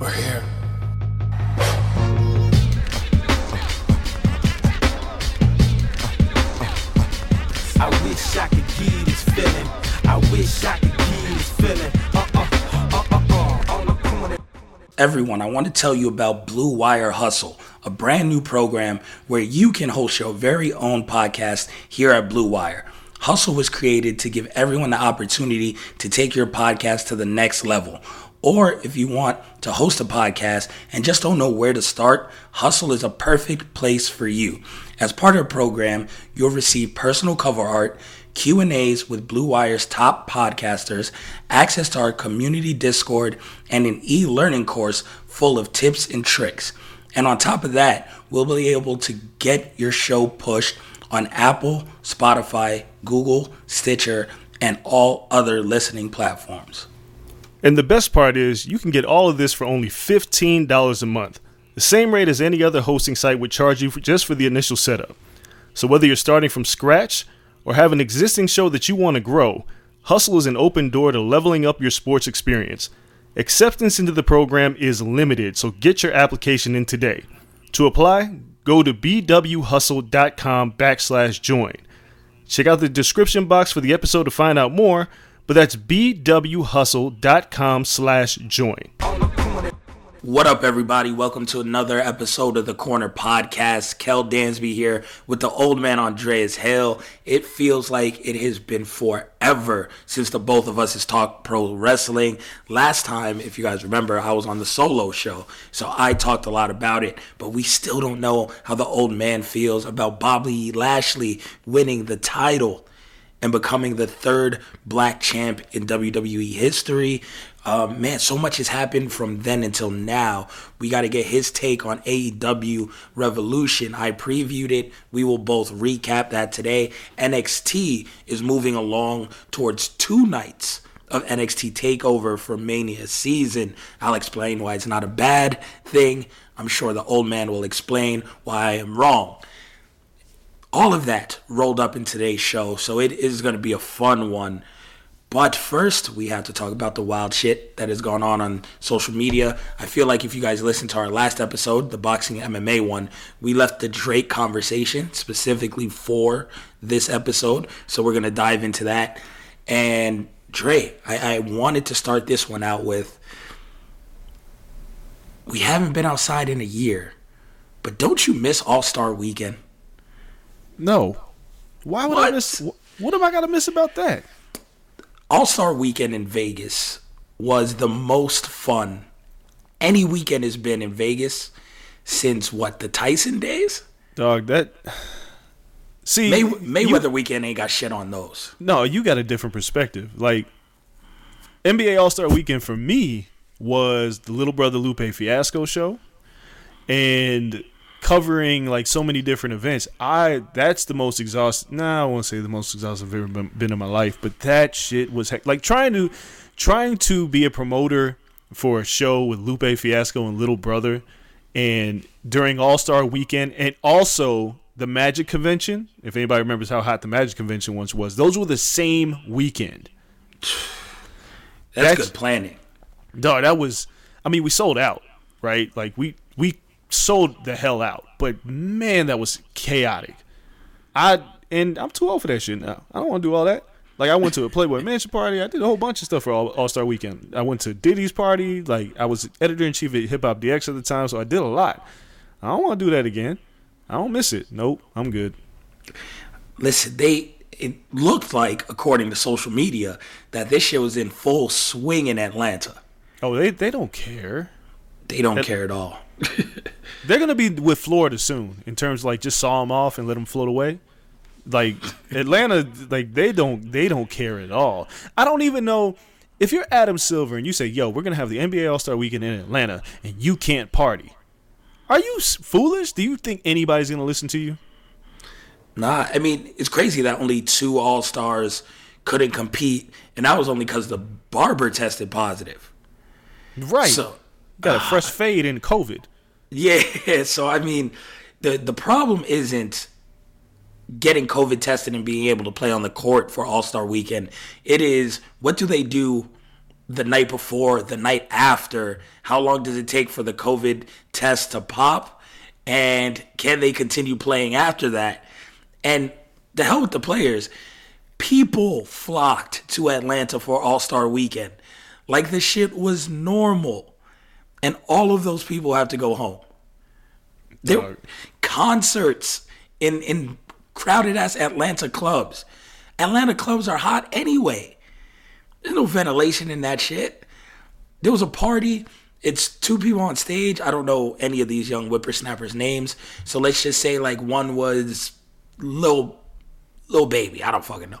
We're here. I wish I could give this feeling. I wish I could give this feeling. Uh uh uh uh uh. On the corner. Everyone, I want to tell you about Blue Wire Hustle, a brand new program where you can host your very own podcast here at Blue Wire. Hustle was created to give everyone the opportunity to take your podcast to the next level. Or if you want to host a podcast and just don't know where to start, Hustle is a perfect place for you. As part of the program, you'll receive personal cover art, Q&As with Blue Wire's top podcasters, access to our community Discord, and an e-learning course full of tips and tricks. And on top of that, we'll be able to get your show pushed on Apple, Spotify, Google, Stitcher, and all other listening platforms. And the best part is, you can get all of this for only $15 a month, the same rate as any other hosting site would charge you for just for the initial setup. So whether you're starting from scratch or have an existing show that you want to grow, Hustle is an open door to leveling up your sports experience. Acceptance into the program is limited, so get your application in today. To apply, go to bwhustle.com backslash join. Check out the description box for the episode to find out more, but that's bwhustle.com slash join. What up, everybody? Welcome to another episode of the Corner Podcast. Kel Dansby here with the old man Andreas Hale. It feels like it has been forever since the both of us has talked pro wrestling. Last time, if you guys remember, I was on the solo show, so I talked a lot about it, but we still don't know how the old man feels about Bobby Lashley winning the title and becoming the third black champ in WWE history. Uh, man, so much has happened from then until now. We got to get his take on AEW Revolution. I previewed it. We will both recap that today. NXT is moving along towards two nights of NXT TakeOver for Mania season. I'll explain why it's not a bad thing. I'm sure the old man will explain why I am wrong all of that rolled up in today's show. So it is going to be a fun one. But first, we have to talk about the wild shit that has gone on on social media. I feel like if you guys listened to our last episode, the boxing MMA one, we left the Drake conversation specifically for this episode. So we're going to dive into that. And Dre, I, I wanted to start this one out with we haven't been outside in a year, but don't you miss All Star Weekend? No. Why would I miss? What am I gonna miss about that? All Star Weekend in Vegas was the most fun any weekend has been in Vegas since what the Tyson days. Dog, that See, May- you- Mayweather weekend ain't got shit on those. No, you got a different perspective. Like NBA All Star Weekend for me was the Little Brother Lupe Fiasco show, and covering like so many different events. I that's the most exhausted. Nah, I won't say the most exhausting I've ever been, been in my life, but that shit was heck- like trying to trying to be a promoter for a show with Lupe Fiasco and Little Brother, and during All Star Weekend, and also the Magic Convention. If anybody remembers how hot the Magic Convention once was, those were the same weekend. That's, That's- good planning. Dog, that was. I mean, we sold out, right? Like we sold the hell out. But man, that was chaotic. I and I'm too old for that shit now. I don't want to do all that. Like I went to a Playboy Mansion party. I did a whole bunch of stuff for All Star Weekend. I went to Diddy's party. Like I was editor in chief at Hip Hop DX at the time, so I did a lot. I don't want to do that again. I don't miss it. Nope, I'm good. Listen, they it looked like, according to social media, that this shit was in full swing in Atlanta. Oh, they they don't care. They don't care at all. They're gonna be with Florida soon in terms of like just saw them off and let them float away. Like Atlanta, like they don't they don't care at all. I don't even know if you're Adam Silver and you say, "Yo, we're gonna have the NBA All Star Weekend in Atlanta and you can't party." Are you s- foolish? Do you think anybody's gonna listen to you? Nah, I mean, it's crazy that only two All Stars couldn't compete, and that was only because the barber tested positive. Right. So, Got a fresh fade in COVID. yeah, so I mean, the the problem isn't getting COVID tested and being able to play on the court for All Star Weekend. It is what do they do the night before, the night after? How long does it take for the COVID test to pop? And can they continue playing after that? And the hell with the players. People flocked to Atlanta for All Star Weekend. Like the shit was normal. And all of those people have to go home. There Dog. concerts in in crowded ass Atlanta clubs. Atlanta clubs are hot anyway. There's no ventilation in that shit. There was a party. It's two people on stage. I don't know any of these young whippersnappers' names. So let's just say like one was Lil little Baby. I don't fucking know.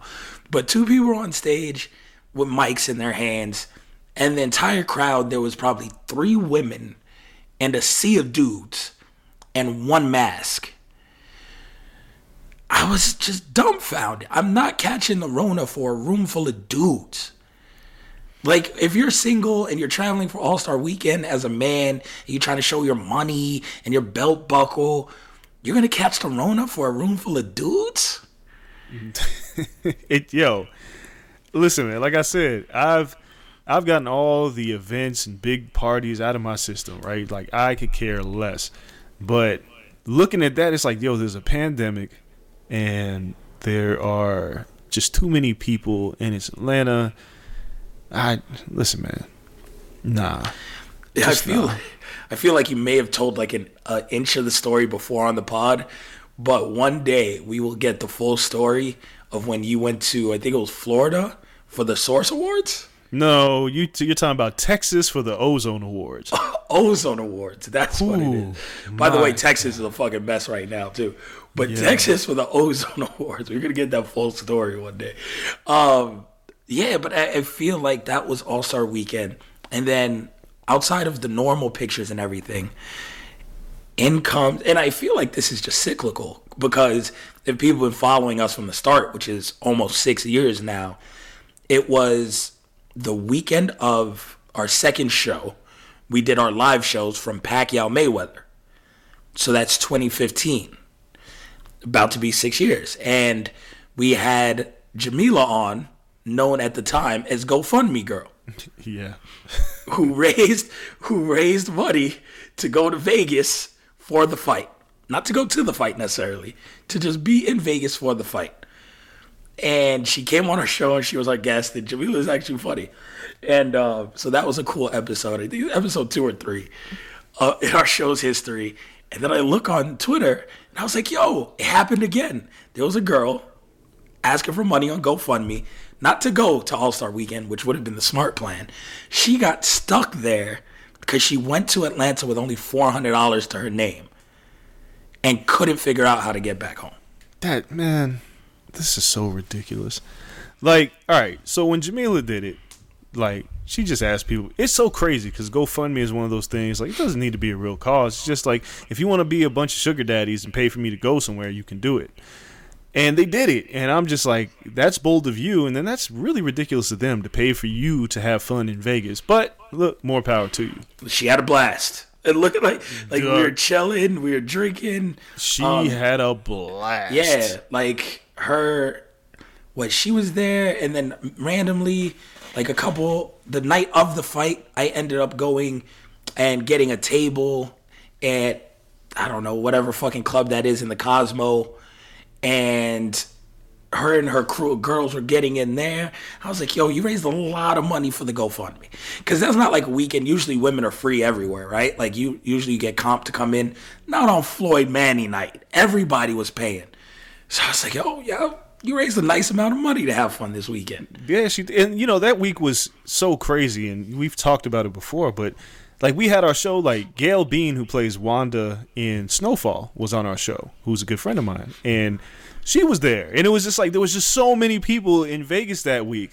But two people were on stage with mics in their hands. And the entire crowd, there was probably three women and a sea of dudes and one mask. I was just dumbfounded. I'm not catching the Rona for a room full of dudes. Like, if you're single and you're traveling for All Star Weekend as a man, you're trying to show your money and your belt buckle, you're gonna catch the Rona for a room full of dudes? it yo listen man like i said i've i've gotten all the events and big parties out of my system right? Like i could care less. But looking at that it's like yo there's a pandemic and there are just too many people and it's atlanta. I listen man. Nah. I feel, not. I feel like you may have told like an uh, inch of the story before on the pod, but one day we will get the full story of when you went to I think it was Florida for the Source Awards, no you you're talking about texas for the ozone awards Ozone Awards. That's what it is. By the way. Texas is the fucking best right now too. But Yeah. Texas for the Ozone Awards, we're gonna get that full story one day. Um, yeah, but I, I feel like that was All Star Weekend, and then outside of the normal pictures and everything, in comes, and I feel like this is just cyclical because if people have been following us from the start, which is almost six years now, it was the weekend of our second show. We did our live shows from Pacquiao Mayweather. So that's 2015. About to be six years. And we had Jamila on, known at the time as GoFundMe Girl yeah who raised who raised money to go to Vegas for the fight. Not to go to the fight necessarily, to just be in Vegas for the fight. And she came on our show and she was our guest, and Jamila is actually funny. And uh, so that was a cool episode I think episode two or three uh, in our show's history. And then I look on Twitter and I was like, yo, it happened again. There was a girl asking for money on GoFundMe, not to go to All Star Weekend, which would have been the smart plan. She got stuck there because she went to Atlanta with only $400 to her name and couldn't figure out how to get back home. that man, this is so ridiculous. Like, all right, so when Jamila did it, like she just asked people. It's so crazy because GoFundMe is one of those things. Like, it doesn't need to be a real cause. It's just like if you want to be a bunch of sugar daddies and pay for me to go somewhere, you can do it. And they did it, and I'm just like, that's bold of you, and then that's really ridiculous of them to pay for you to have fun in Vegas. But look, more power to you. She had a blast. And look at like like we Duh. were chilling, we were drinking. She Um, had a blast. Yeah, like her, what she was there, and then randomly, like a couple, the night of the fight, I ended up going and getting a table at, I don't know, whatever fucking club that is in the Cosmo, and her and her crew of girls were getting in there. I was like, yo, you raised a lot of money for the GoFundMe. Because that's not like a weekend. Usually women are free everywhere, right? Like you usually you get comp to come in. Not on Floyd Manny night. Everybody was paying. So I was like, oh, yeah, you raised a nice amount of money to have fun this weekend. Yeah, she and you know that week was so crazy, and we've talked about it before. But like we had our show, like Gail Bean, who plays Wanda in Snowfall, was on our show. Who's a good friend of mine, and she was there, and it was just like there was just so many people in Vegas that week,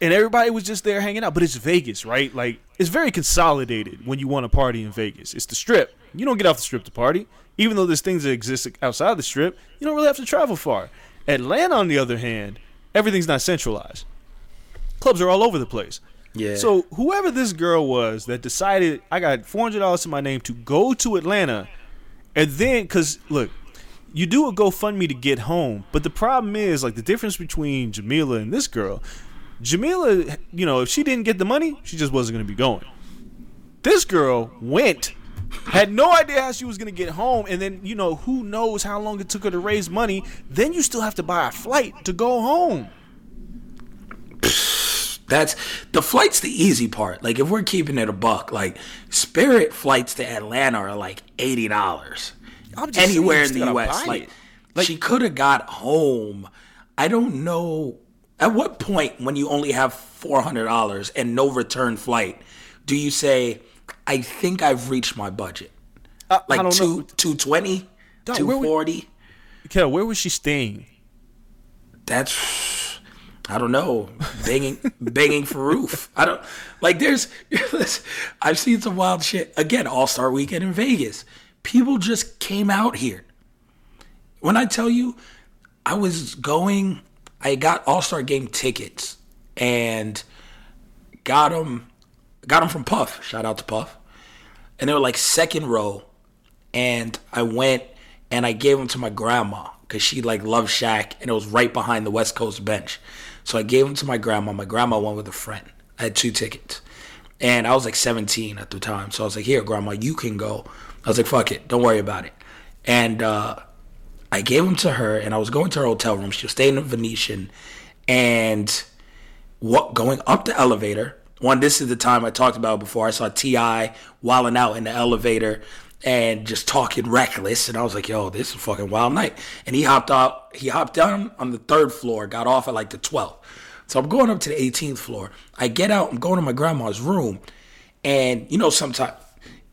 and everybody was just there hanging out. But it's Vegas, right? Like it's very consolidated when you want to party in Vegas. It's the Strip. You don't get off the Strip to party, even though there's things that exist outside the Strip. You don't really have to travel far. Atlanta, on the other hand, everything's not centralized clubs are all over the place. Yeah. So whoever this girl was that decided I got four hundred dollars in my name to go to Atlanta, and then because look, you do a GoFundMe to get home, but the problem is like the difference between Jamila and this girl. Jamila, you know, if she didn't get the money, she just wasn't going to be going. This girl went, had no idea how she was going to get home, and then you know who knows how long it took her to raise money. Then you still have to buy a flight to go home. That's the flight's the easy part. Like if we're keeping it a buck, like Spirit flights to Atlanta are like eighty dollars. Anywhere in the U.S. Like, like she could have got home. I don't know. At what point, when you only have four hundred dollars and no return flight, do you say, "I think I've reached my budget"? I, Like I two know. two twenty, Dog, where. Kel, where was she staying? that's I don't know, banging banging for roof. I don't like. There's I've seen some wild shit. Again, All Star Weekend in Vegas. People just came out here. When I tell you, I was going. I got All Star Game tickets and got them. Got them from Puff. Shout out to Puff. And they were like second row, and I went and I gave them to my grandma because she like loved Shaq, and it was right behind the West Coast bench. So I gave them to my grandma. My grandma went with a friend. I had two tickets, and I was like 17 at the time. So I was like, "Here, grandma, you can go." I was like, "Fuck it, don't worry about it." And uh, I gave them to her, and I was going to her hotel room. She was staying in Venetian, and what going up the elevator. One, this is the time I talked about before. I saw T.I. wilding out in the elevator and just talking reckless, and I was like, "Yo, this is a fucking wild night." And he hopped out. He hopped down on the third floor, got off at like the 12th. So I'm going up to the 18th floor. I get out. I'm going to my grandma's room, and you know, sometimes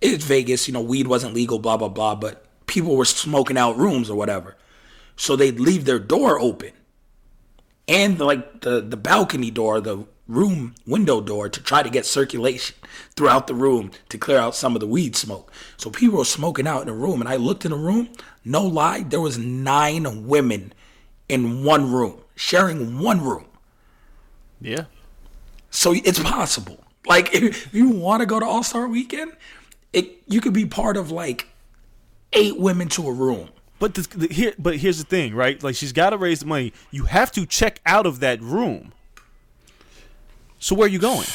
it's Vegas. You know, weed wasn't legal, blah blah blah, but people were smoking out rooms or whatever. So they'd leave their door open and like the the balcony door, the room window door to try to get circulation throughout the room to clear out some of the weed smoke. So people were smoking out in the room, and I looked in the room. No lie, there was nine women in one room sharing one room. Yeah. So it's possible. Like if you want to go to All Star Weekend, it you could be part of like eight women to a room. But the, the, here, but here's the thing, right? Like she's got to raise the money. You have to check out of that room. So where are you going?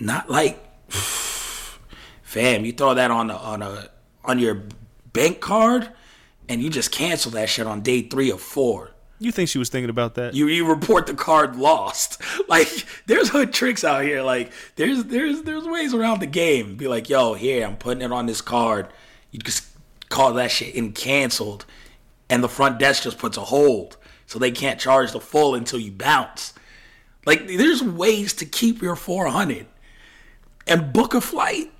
Not like, fam, you throw that on a, on a on your bank card, and you just cancel that shit on day three or four. You think she was thinking about that? You you report the card lost. Like there's hood tricks out here. Like there's there's there's ways around the game. Be like, yo, here I'm putting it on this card. You just call that shit in canceled, and the front desk just puts a hold, so they can't charge the full until you bounce. Like there's ways to keep your 400 and book a flight.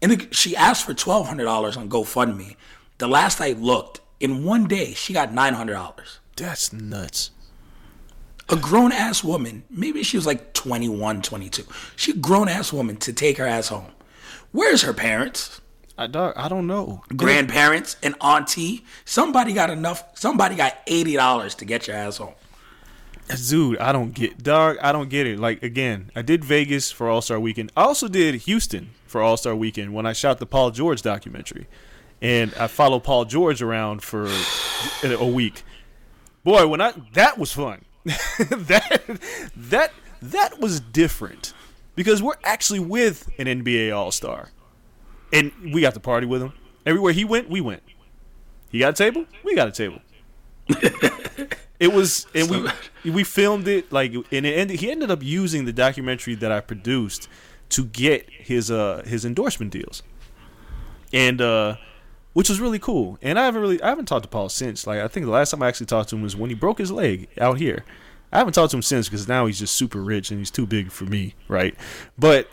And the, she asked for twelve hundred dollars on GoFundMe. The last I looked, in one day, she got nine hundred dollars. That's nuts. A grown ass woman, maybe she was like 21, 22. She a grown ass woman to take her ass home. Where's her parents? I don't, I don't know. Grandparents and auntie? Somebody got enough. Somebody got eighty dollars to get your ass home. Dude, I don't get dog. I don't get it. Like again, I did Vegas for All Star Weekend. I also did Houston for All Star Weekend when I shot the Paul George documentary, and I followed Paul George around for a week. Boy, when I that was fun. that that that was different because we're actually with an NBA All Star, and we got to party with him. Everywhere he went, we went. He got a table, we got a table. it was, and we we filmed it like, and it ended, he ended up using the documentary that I produced to get his uh his endorsement deals, and uh, which was really cool. And I haven't really I haven't talked to Paul since. Like I think the last time I actually talked to him was when he broke his leg out here. I haven't talked to him since because now he's just super rich and he's too big for me, right? But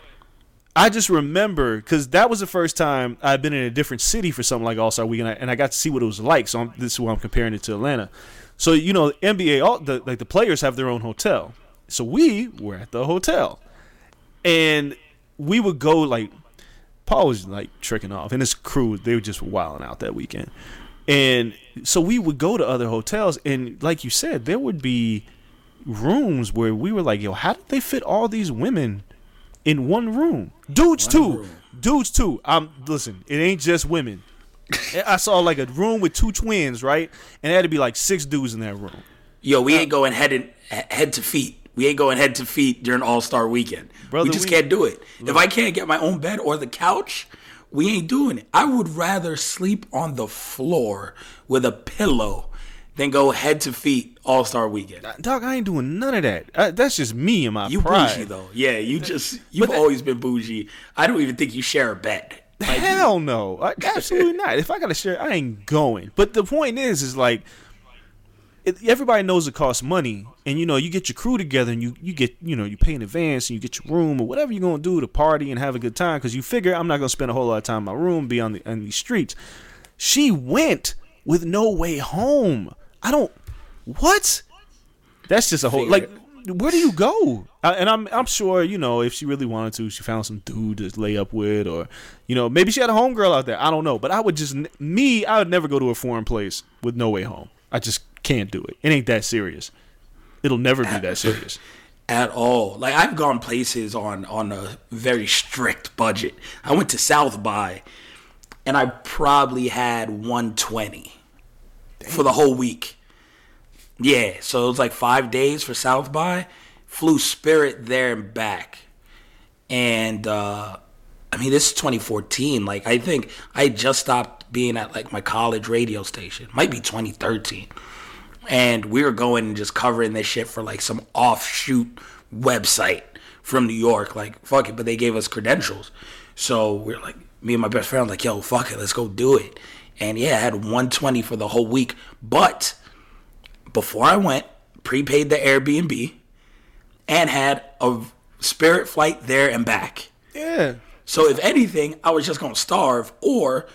I just remember because that was the first time I'd been in a different city for something like All Star Weekend, and I, and I got to see what it was like. So I'm, this is why I'm comparing it to Atlanta. So you know, NBA, all the like the players have their own hotel. So we were at the hotel, and we would go like Paul was like tricking off, and his crew they were just wilding out that weekend. And so we would go to other hotels, and like you said, there would be rooms where we were like, "Yo, how did they fit all these women in one room? Dudes too, dudes too." Um, listen, it ain't just women. I saw like a room with two twins, right? And there had to be like six dudes in that room. Yo, we ain't going head and, head to feet. We ain't going head to feet during All Star Weekend. Brother, we just we- can't do it. If I can't get my own bed or the couch, we ain't doing it. I would rather sleep on the floor with a pillow than go head to feet All Star Weekend. Dog, I ain't doing none of that. Uh, that's just me and my You pride. bougie though, yeah. You just you've that- always been bougie. I don't even think you share a bed. Like, Hell no, I, absolutely not. If I gotta share, I ain't going. But the point is, is like, it, everybody knows it costs money, and you know, you get your crew together, and you you get, you know, you pay in advance, and you get your room or whatever you're gonna do to party and have a good time, because you figure I'm not gonna spend a whole lot of time in my room, be on the on these streets. She went with no way home. I don't. What? That's just a whole like. Where do you go? Uh, and I'm I'm sure you know if she really wanted to, she found some dude to lay up with, or you know maybe she had a homegirl out there. I don't know, but I would just me I would never go to a foreign place with no way home. I just can't do it. It ain't that serious. It'll never be that serious. at all. Like I've gone places on on a very strict budget. I went to South by, and I probably had 120 for the whole week. Yeah, so it was like five days for South by. Flew Spirit there and back, and uh, I mean this is 2014. Like I think I just stopped being at like my college radio station. Might be 2013 and we were going and just covering this shit for like some offshoot website from New York. Like, fuck it, but they gave us credentials. So we are like, me and my best friend, were like, yo, fuck it, let's go do it. And yeah, I had 120 for the whole week. But before I went, prepaid the Airbnb and had a spirit flight there and back. Yeah. So if anything, I was just gonna starve, or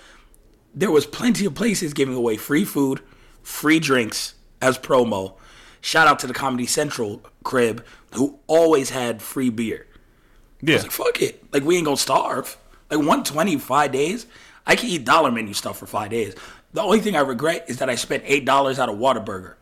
there was plenty of places giving away free food, free drinks as promo. Shout out to the Comedy Central crib who always had free beer. I Yeah. was like, fuck it. Like we ain't gonna starve. Like 120 five days. I can eat dollar menu stuff for five days. The only thing I regret is that I spent eight dollars out of Whataburger.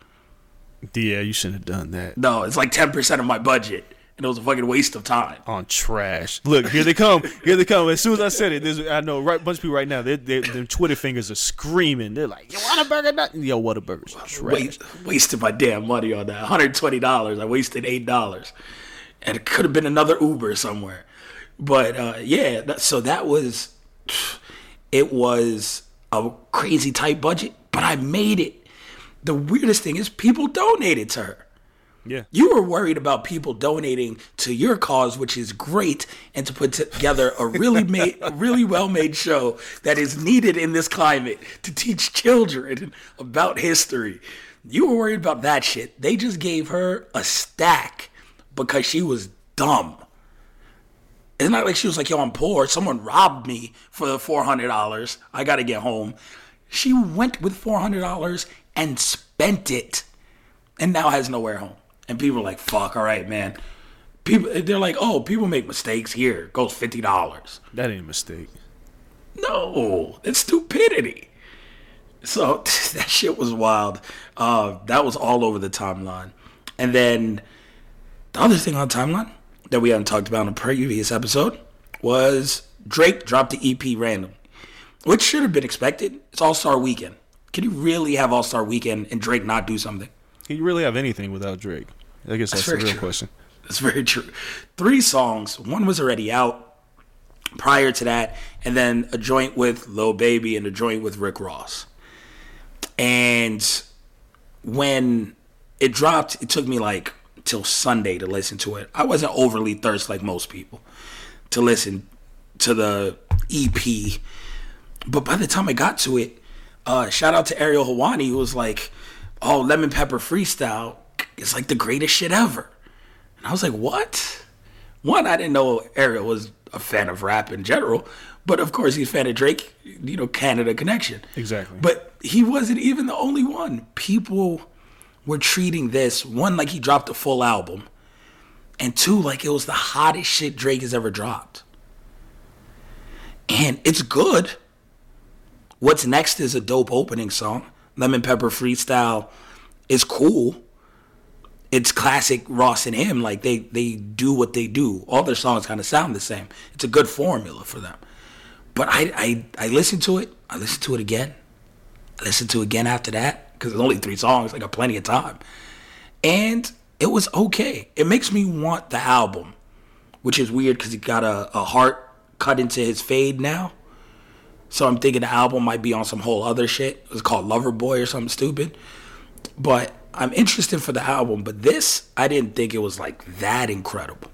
Yeah, you shouldn't have done that. No, it's like ten percent of my budget. And it was a fucking waste of time. on trash. Look, here they come. Here they come. As soon as I said it, there's, I know right bunch of people right now. Their their their Twitter fingers are screaming. They're like, "Yo, Whataburger, not yo, Whataburger's trash." Waste, wasted my damn money on that. $120. I wasted $8. And it could have been another Uber somewhere. But uh, yeah, that, so that was, it was a crazy tight budget, but I made it. The weirdest thing is people donated to her. Yeah, You were worried about people donating to your cause, which is great, and to put together a really made, a really well made show that is needed in this climate to teach children about history. You were worried about that shit. They just gave her a stack because she was dumb. It's not like she was like, yo, I'm poor. Someone robbed me for the $400. I got to get home. She went with four hundred dollars and spent it, and now has nowhere home. And people are like, "Fuck, all right, man." People, they're like, "Oh, people make mistakes. Here it goes fifty dollars." That ain't a mistake. No, it's stupidity. So that shit was wild. Uh, that was all over the timeline. And then the other thing on the timeline that we haven't talked about in a previous episode was Drake dropped the EP random, which should have been expected. It's All Star Weekend. Can you really have All Star Weekend and Drake not do something? Can you really have anything without Drake? I guess that's, the real true. question. That's very true. Three songs. One was already out prior to that, and then a joint with Lil Baby and a joint with Rick Ross. And when it dropped, it took me like till Sunday to listen to it. I wasn't overly thirst like most people to listen to the EP. But by the time I got to it, uh, shout out to Ariel Helwani, who was like, "Oh, Lemon Pepper Freestyle is like the greatest shit ever." And I was like, "What?" One, I didn't know Ariel was a fan of rap in general, but of course he's a fan of Drake, you know, Canada connection. Exactly. But he wasn't even the only one. People were treating this one like he dropped a full album, and two like it was the hottest shit Drake has ever dropped. And it's good. What's next is a dope opening song. Lemon Pepper Freestyle is cool. It's classic Ross and him. Like they they do what they do. All their songs kind of sound the same. It's a good formula for them. But I I I listened to it. I listened to it again. I listened to it again after that because it's only three songs. I got plenty of time, and it was okay. It makes me want the album, which is weird because he got a, a heart cut into his fade now. So I'm thinking the album might be on some whole other shit. It's called Lover Boy or something stupid. But I'm interested for the album. But this, I didn't think it was like that incredible.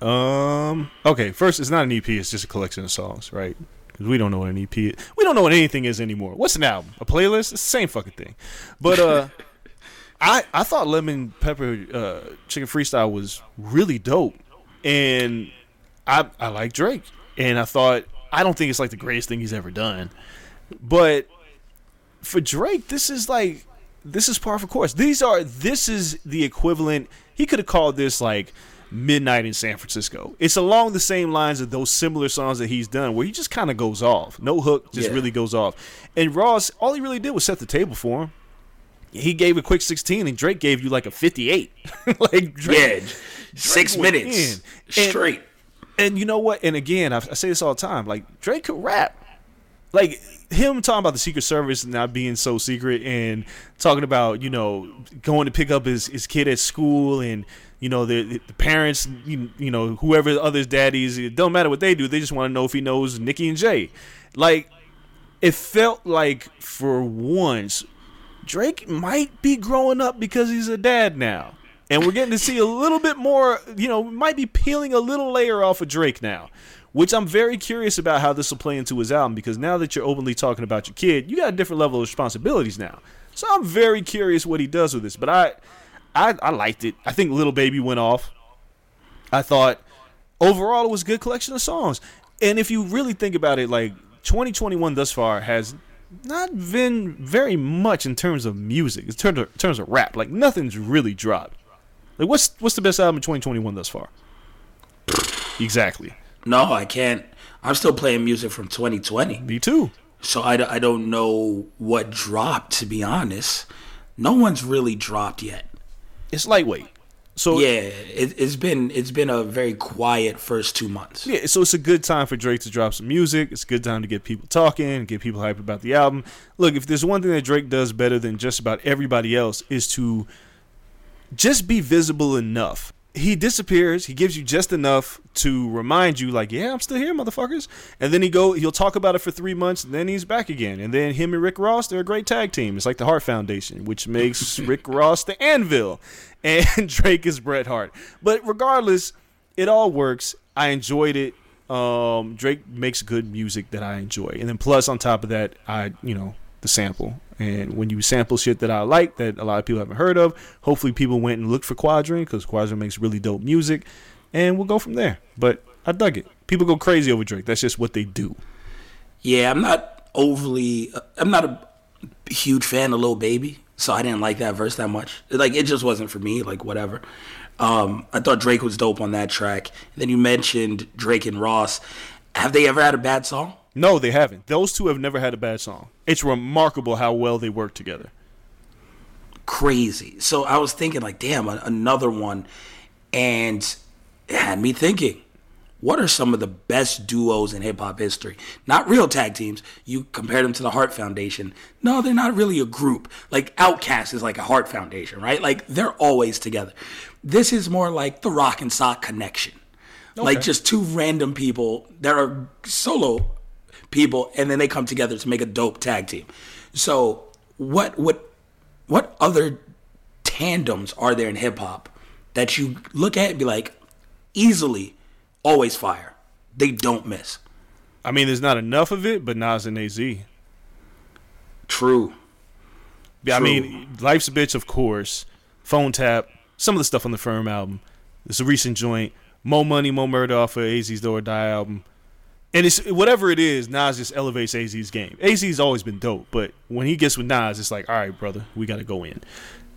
Um. Okay. First, it's not an EP. It's just a collection of songs, right? Because we don't know what an EP. Is. We don't know what anything is anymore. What's an album? A playlist? It's the same fucking thing. But uh, I I thought Lemon Pepper uh, Chicken Freestyle was really dope, and I I like Drake, and I thought I don't think it's like the greatest thing he's ever done, but for Drake, this is like this is par for course. These are this is the equivalent. He could have called this like Midnight in San Francisco. It's along the same lines of those similar songs that he's done, where he just kind of goes off. No hook, just Yeah. really goes off. And Ross, all he really did was set the table for him. He gave a quick 16, and Drake gave you like a 58. like Drake, Yeah, six minutes in. Straight. and you know what? And again, I, I say this all the time. Like Drake could rap. Like him talking about the Secret Service not being so secret, and talking about you know going to pick up his, his kid at school, and you know the, the parents, you, you know whoever the other's daddies, it don't matter what they do. They just want to know if he knows Nicki and Jay. Like it felt like for once Drake might be growing up because he's a dad now. And we're getting to see a little bit more, you know, might be peeling a little layer off of Drake now, which I'm very curious about how this will play into his album because now that you're openly talking about your kid, you got a different level of responsibilities now. So I'm very curious what he does with this. But I I, I liked it. I think Little Baby went off. I thought overall it was a good collection of songs. And if you really think about it, like 2021 thus far has not been very much in terms of music, in terms of, in terms of rap. Like nothing's really dropped. Like what's what's the best album in 2021 thus far? Exactly. No, I can't. I'm still playing music from 2020. Me too. So I, I don't know what dropped, to be honest. No one's really dropped yet. It's lightweight. So Yeah, it, it's been it's been a very quiet first two months. Yeah, so it's a good time for Drake to drop some music. It's a good time to get people talking, get people hyped about the album. Look, if there's one thing that Drake does better than just about everybody else is to just be visible enough. He disappears, he gives you just enough to remind you like, "Yeah, I'm still here, motherfuckers." And then he go he'll talk about it for 3 months, and then he's back again. And then him and Rick Ross, they're a great tag team. It's like the Hart Foundation, which makes Rick Ross the Anvil and Drake is Bret Hart. But regardless, it all works. I enjoyed it. Um, Drake makes good music that I enjoy, and then plus on top of that, I you know sample. And when you sample shit that I like that a lot of people haven't heard of, hopefully people went and looked for Quadrant because Quadrant makes really dope music, and we'll go from there. But I dug it. People go crazy over Drake. That's just what they do. Yeah, I'm not overly. I'm not a huge fan of Lil Baby, so I didn't like that verse that much. Like it just wasn't for me. Like whatever. Um, I thought Drake was dope on that track. And then you mentioned Drake and Ross. Have they ever had a bad song? No, they haven't. Those two have never had a bad song. It's remarkable how well they work together. Crazy. So I was thinking, like, damn, another one, and it had me thinking. What are some of the best duos in hip hop history? Not real tag teams. You compare them to the Hart Foundation. No, they're not really a group. Like Outkast is like a Hart Foundation, right? Like they're always together. This is more like the Rock and Sock connection. Like just two random people that are solo people and then they come together to make a dope tag team. So what what what other tandems are there in hip hop that you look at and be like easily always fire. They don't miss. I mean, there's not enough of it, but Nas and AZ. True. Yeah, I mean, Life's a Bitch, of course. Phone Tap. Some of the stuff on the Firm album. It's a recent joint. Mo Money, Mo Murder off of AZ's Do or Die album. And it's whatever it is, Nas just elevates AZ's game. AZ's always been dope, but when he gets with Nas, it's like, all right, brother, we got to go in.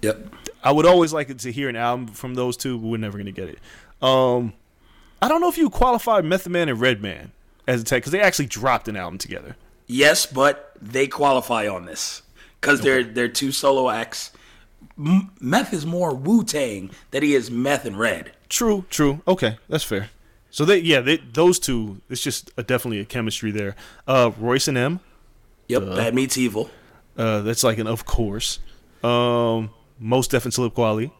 Yep. I would always like to hear an album from those two, but we're never gonna get it. Um, I don't know if you qualify Method Man and Redman as a tech because they actually dropped an album together. Yes, but they qualify on this because they're they're two solo acts. M- Meth is more Wu Tang than he is Meth and Red. True, true. Okay, that's fair. So they, yeah, they, those two. It's just a, definitely a chemistry there. Uh, Royce and M. Yep, that Meets Evil. Uh, that's like an of course. Um, most definitely Slip Quality.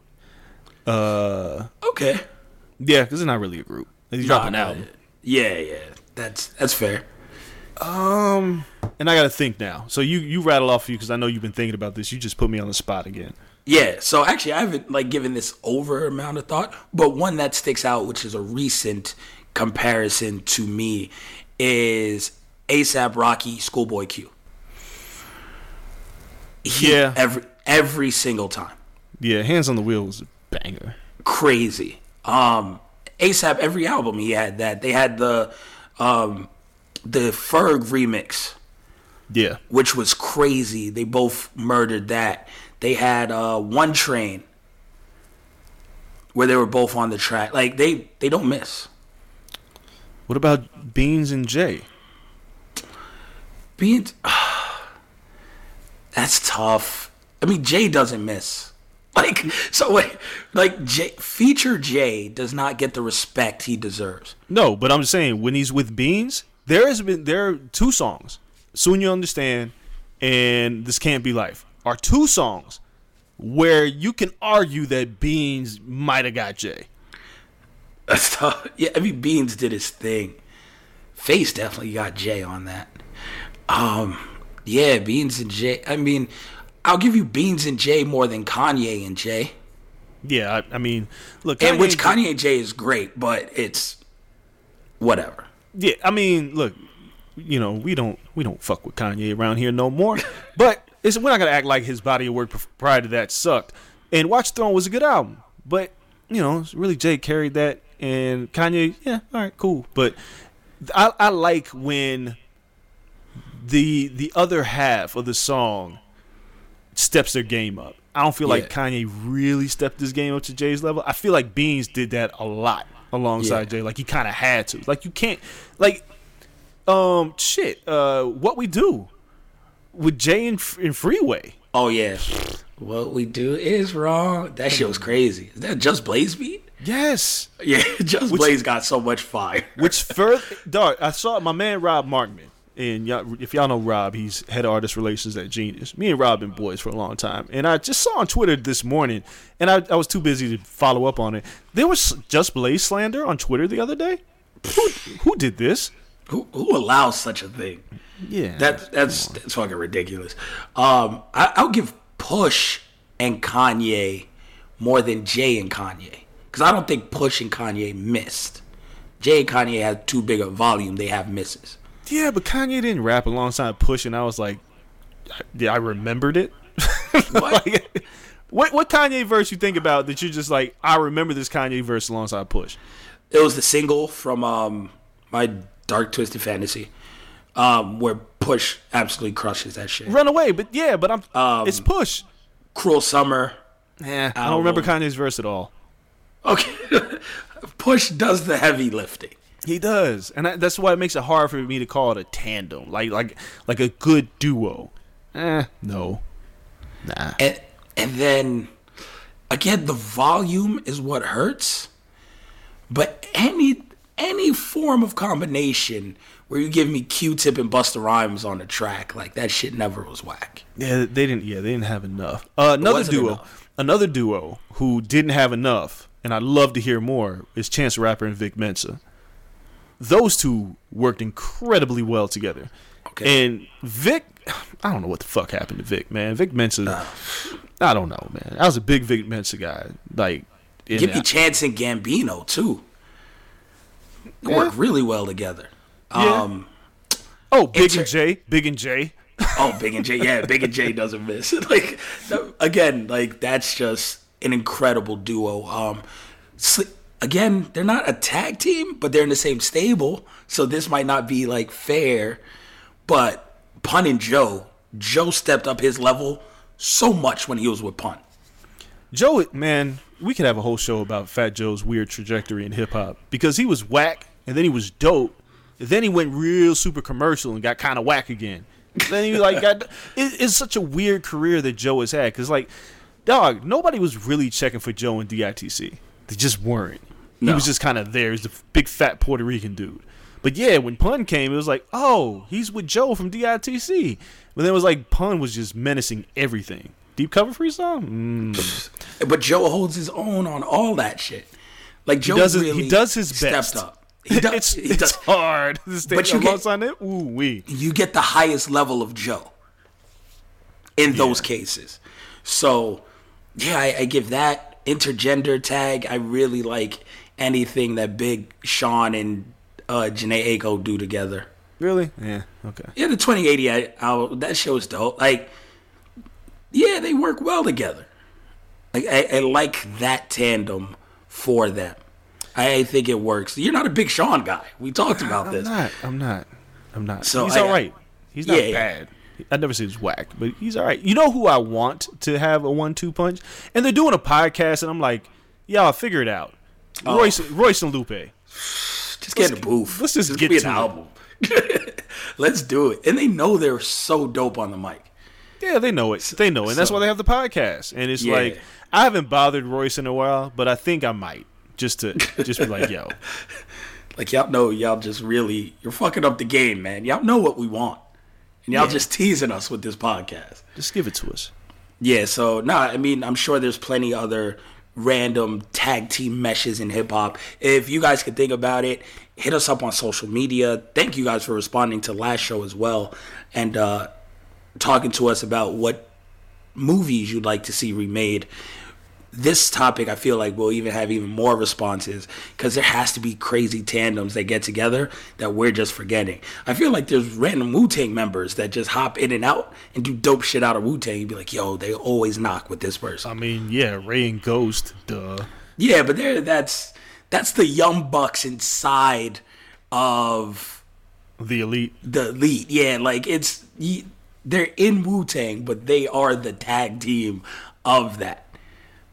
Uh, Okay. yeah, because it's not really a group. An Nah, album. Yeah, yeah, that's that's fair. Um, and I got to think now. So you you rattle off you because I know you've been thinking about this. You just put me on the spot again. Yeah, so actually, I haven't like given this over amount of thought, but one that sticks out, which is a recent comparison to me, is ASAP Rocky Schoolboy Q. He- Yeah. every every single time, Yeah, Hands on the Wheel was a banger. crazy. Um, ASAP every album he had that. They had the um, the Ferg remix. Yeah, which was crazy. They both murdered that. They had uh, one train where they were both on the track. Like they they don't miss. What about Beans and Jay? Being that's tough. I mean, Jay doesn't miss. Like so, wait, like Jay, feature Jay does not get the respect he deserves. No, but I'm just saying when he's with Beans, there has been there are two songs. Soon you understand, and this can't be life are two songs where you can argue that Beans might have got Jay. That's tough. Yeah, I mean, Beans did his thing. Face definitely got Jay on that. Um, yeah, Beans and Jay. I mean, I'll give you Beans and Jay more than Kanye and Jay. Yeah, I, I mean, look, And which Kanye- Kanye and Jay is great, but it's whatever. Yeah, I mean, look, you know, we don't we don't fuck with Kanye around here no more. but it's we're not gonna act like his body of work prior to that sucked. And Watch Throne was a good album, but you know, really Jay carried that, and Kanye, yeah, all right, cool. But I I like when the the other half of the song steps their game up. I don't feel like Kanye really stepped his game up to Jay's level. I feel like Beans did that a lot alongside Yeah. Jay. Like he kind of had to. Like you can't like um shit. Uh, what we do with Jay and, and Freeway. Oh yeah, what we do is wrong. That shit was crazy. Is that Just Blaze beat? Yes. Yeah, Just Blaze got so much fire. Which further, dog, I saw my man Rob Markman, and y'all, if y'all know Rob, he's head of artist relations at Genius. Me and Rob been boys for a long time, and I just saw on Twitter this morning, and I, I was too busy to follow up on it. There was just Blaze slander on Twitter the other day. Who, who did this? Who, who allows such a thing? Yeah, That that's that's fucking ridiculous. Um, I, I'll give Push and Kanye more than Jay and Kanye because I don't think Push and Kanye missed. Jay and Kanye had too big a volume; they have misses. yeah, but Kanye didn't rap alongside Push, and I was like, yeah, I remembered it. What? Like, what what Kanye verse you think about that you're just like, I remember this Kanye verse alongside Push. It was the single from um, my Dark Twisted Fantasy, um, where Push absolutely crushes that shit. Run away, but yeah, but I'm. Um, it's push. Cruel Summer. Yeah, I don't remember. Kanye's verse at all. Okay, Push does the heavy lifting. He does, and that, that's why it makes it hard for me to call it a tandem, like like like a good duo. Eh, no, nah. and and then again the volume is what hurts but any any form of combination where you give me q-tip and Busta Rhymes on the track like that shit never was whack Yeah, they didn't. Yeah, they didn't have enough. Uh, another duo, enough. another duo who didn't have enough, and I'd love to hear more is Chance the Rapper and Vic Mensa. Those two worked incredibly well together. Okay. And Vic, I don't know what the fuck happened to Vic, man. Vic Mensa, Uh. I don't know, man. I was a big Vic Mensa guy. Like, give me I- chance and gambino too they work really well together Yeah. um oh, Big Inter- and J, Big and J. Oh, Big and J, yeah, Big and J doesn't miss. like again, like that's just an incredible duo. Um, sli- again, they're not a tag team, but they're in the same stable, so this might not be like fair. But Pun and Joe, Joe stepped up his level so much when he was with Pun. Joe, man, we could have a whole show about Fat Joe's weird trajectory in hip hop because he was whack and then he was dope. Then he went real super commercial and got kind of whack again. Then he like got. It, it's such a weird career that Joe has had because like, dog, nobody was really checking for Joe in DITC. They just weren't. He was just kind of there. He's the big fat Puerto Rican dude. But yeah, when Pun came, it was like, oh, he's with Joe from DITC. But then it was like Pun was just menacing everything. Deep cover freestyle? Mm. But Joe holds his own on all that shit. Like Joe does his- really he does his stepped up. He does. it's, he it's hard to stay But you get- alongside it. Ooh wee. you get the highest level of Joe in those cases. So, yeah, I, I give that intergender tag. I really like anything that Big Sean and uh, Jhené Aiko do together. Really? Yeah. Okay. Yeah, the 2080 I, I, that show is dope. Like, yeah, they work well together. Like, I, I like that tandem for them. I think it works. You're not a Big Sean guy. We talked about I'm this. not. I'm not. I'm not. So he's I- all right. He's not Yeah, bad. I never said he's whack, but he's all right. You know who I want to have a one-two punch, and they're doing a podcast, and I'm like, y'all figure it out. Oh. Royce, Royce and Lupe. Just get in the booth. let's just This get be an it. album. let's do it. And they know they're so dope on the mic. Yeah, they know it. They know it. And that's why they have the podcast. And it's Yeah. like I haven't bothered Royce in a while, but I think I might just to just be like, yo, Like y'all know y'all just really you're fucking up the game, man. Y'all know what we want. And y'all Yeah. just teasing us with this podcast. just give it to us. Yeah, so nah, I mean, I'm sure there's plenty other random tag team meshes in hip hop. If you guys could think about it, hit us up on social media. Thank you guys for responding to last show as well and uh talking to us about what movies you'd like to see remade. This topic, I feel like, we'll even have even more responses because there has to be crazy tandems that get together that we're just forgetting. I feel like there's random Wu Tang members that just hop in and out and do dope shit out of Wu Tang. You'd be like, yo, they always knock with this person. I mean, yeah, Ray and Ghost, duh. Yeah, but there, that's that's the young bucks inside of The elite. the elite. Yeah, like it's they're in Wu Tang, but they are the tag team of that.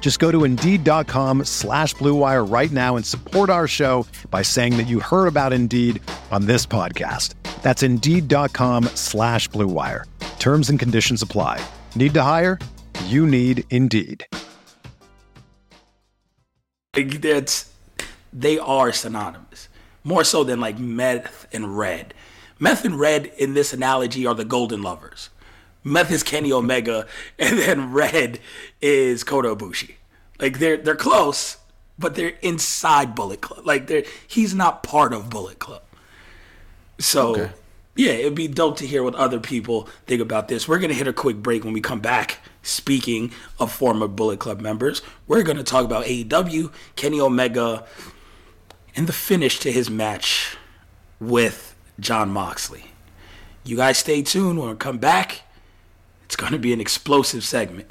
Just go to Indeed.com slash Blue Wire right now and support our show by saying that you heard about Indeed on this podcast. That's Indeed.com slash Blue Wire. Terms and conditions apply. Need to hire? you need Indeed. That's they are synonymous, more so than like meth and red. Meth and red in this analogy are the golden lovers. Meth is Kenny Omega, and then red is Kota Ibushi. Like they're they're close, but they're inside Bullet Club. Like they're he's not part of Bullet Club. So Okay. yeah, it'd be dope to hear what other people think about this. We're gonna hit a quick break when we come back. Speaking of former Bullet Club members, we're gonna talk about AEW, Kenny Omega, and the finish to his match with Jon Moxley. You guys stay tuned when we come back. It's gonna be an explosive segment.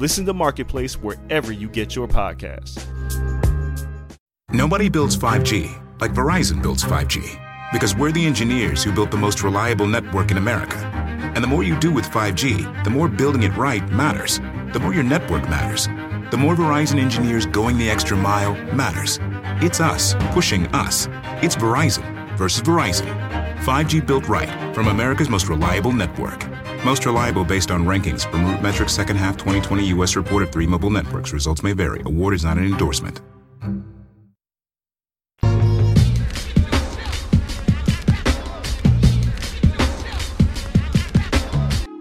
Listen to Marketplace wherever you get your podcasts. Nobody builds 5G like Verizon builds 5G because we're the engineers who built the most reliable network in America. And the more you do with 5G, the more building it right matters. The more your network matters. The more Verizon engineers going the extra mile matters. It's us pushing us. It's Verizon versus Verizon. 5G built right from America's most reliable network. Most reliable based on rankings from RootMetrics second half 2020 U.S. report of three mobile networks. Results may vary. Award is not an endorsement.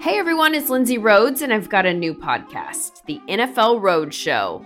Hey everyone, it's Lindsay Rhodes, and I've got a new podcast, the NFL Road Show.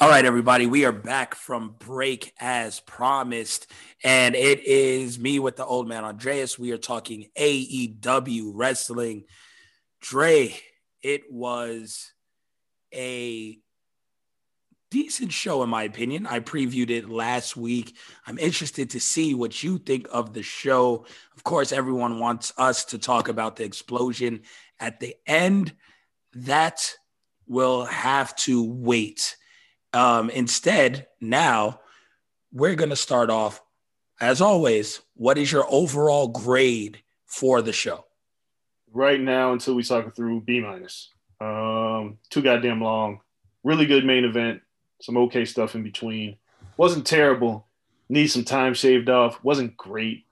All right, everybody, we are back from break as promised, and it is me with the old man Andreas. We are talking AEW wrestling. Dre, it was a decent show, in my opinion. I previewed it last week. I'm interested to see what you think of the show. Of course, everyone wants us to talk about the explosion at the end. That will have to wait. Um, instead, now we're going to start off, as always. What is your overall grade for the show? right now until we cycle through B minus. Um, too goddamn long. Really good main event. Some okay stuff in between. Wasn't terrible. Need some time shaved off. Wasn't great.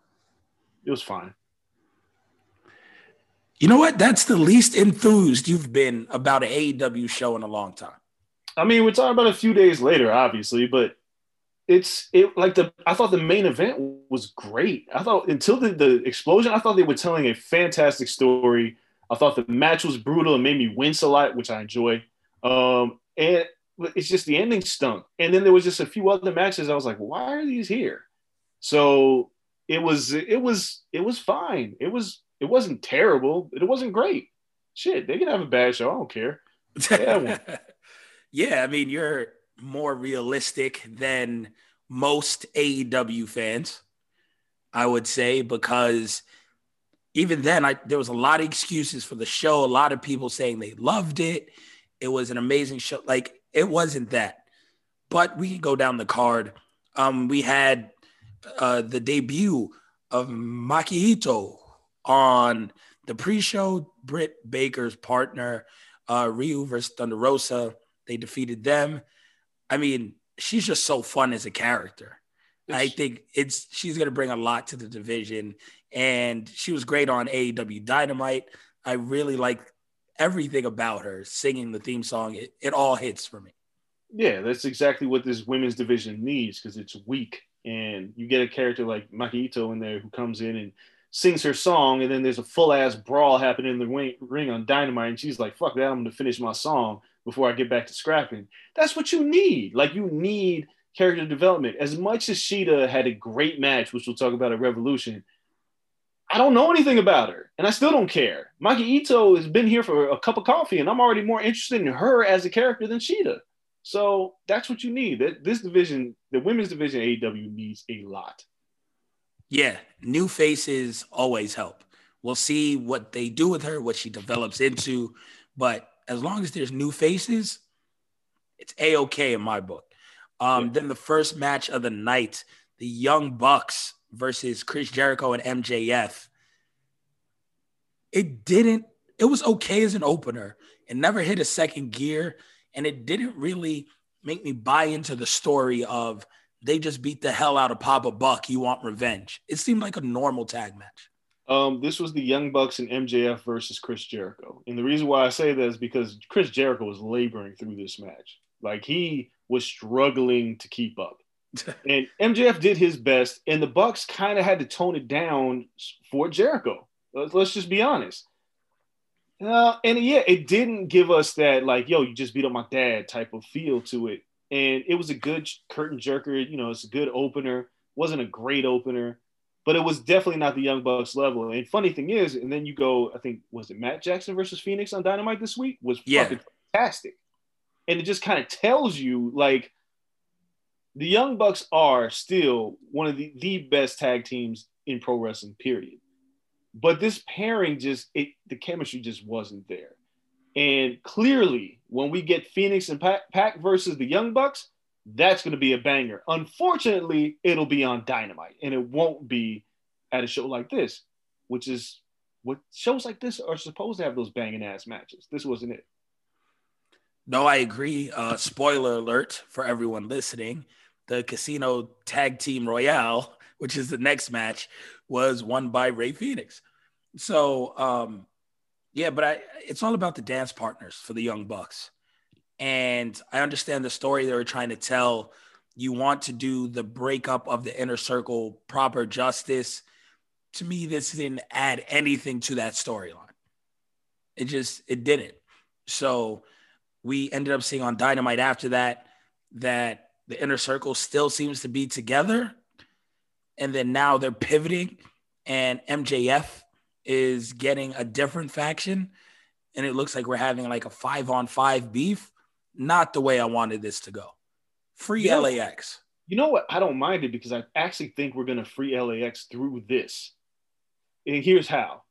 It was fine. You know what? That's the least enthused you've been about an AEW show in a long time. I mean, we're talking about a few days later, obviously, but it's it like the I thought the main event was great. I thought until the, the explosion, I thought they were telling a fantastic story. I thought the match was brutal and made me wince a lot, which I enjoy. Um, and it's just the ending stunk. And then there was just a few other matches. I was like, why are these here? So it was it was it was fine. It was it wasn't terrible. It wasn't great. Shit, they can have a bad show. I don't care. Yeah, I mean, you're more realistic than most AEW fans, I would say, because even then, I there was a lot of excuses for the show. A lot of people saying they loved it. It was an amazing show. Like it wasn't that, but we can go down the card. Um, we had uh, the debut of Maki Itoh on the pre-show. Britt Baker's partner, uh, Riho versus Thunder Rosa. They defeated them. I mean, she's just so fun as a character. I think it's she's gonna bring a lot to the division, and she was great on AEW Dynamite. I really like everything about her singing the theme song. It, it all hits for me. Yeah, that's exactly what this women's division needs because it's weak. And you get a character like Maki Itoh in there who comes in and sings her song, and then there's a full ass brawl happening in the ring, ring on Dynamite, and she's like, "Fuck that! I'm gonna finish my song." Before I get back to scrapping. That's what you need. Like you need character development. As much as Shida had a great match, which we'll talk about at Revolution, I don't know anything about her, and I still don't care. Maki Itoh has been here for a cup of coffee, and I'm already more interested in her as a character than Shida. So that's what you need. That this division, the women's division AEW needs a lot. Yeah, new faces always help. We'll see what they do with her, what she develops into, but as long as there's new faces, it's a okay in my book. Um, yeah. Then the first match of the night, the Young Bucks versus Chris Jericho and MJF. It didn't, it was okay as an opener. It never hit a second gear. And it didn't really make me buy into the story of they just beat the hell out of Papa Buck. You want revenge. It seemed like a normal tag match. Um, this was the Young Bucks and MJF versus Chris Jericho. And the reason why I say that is because Chris Jericho was laboring through this match. Like he was struggling to keep up. and MJF did his best, and the Bucks kind of had to tone it down for Jericho. Let's, let's just be honest. Uh, and yeah, it didn't give us that like, yo, you just beat up my dad type of feel to it. And it was a good curtain jerker. You know, it's a good opener. wasn't a great opener, but it was definitely not the Young Bucks level. And funny thing is, and then you go, I think was it Matt Jackson versus Fenix on Dynamite this week was yeah. fucking fantastic and it just kind of tells you like the Young Bucks are still one of the, the best tag teams in pro wrestling, period. But this pairing just it the chemistry just wasn't there. And clearly, when we get Fenix and Pac, Pac versus the Young Bucks, that's going to be a banger. Unfortunately, it'll be on Dynamite, and it won't be at a show like this, which is what shows like this are supposed to have those banging ass matches. This wasn't it. No, I agree. Uh, spoiler alert for everyone listening: the Casino Tag Team Royale, which is the next match, was won by Rey Fenix. So, um, yeah, but I, it's all about the dance partners for the Young Bucks, and I understand the story they were trying to tell. You want to do the breakup of the inner circle proper justice. To me, this didn't add anything to that storyline. It just it didn't. So we ended up seeing on Dynamite after that that the inner circle still seems to be together. And then now they're pivoting, and MJF is getting a different faction. And it looks like we're having like a five on five beef. Not the way I wanted this to go. Free you know, LAX. You know what? I don't mind it because I actually think we're going to free LAX through this. And here's how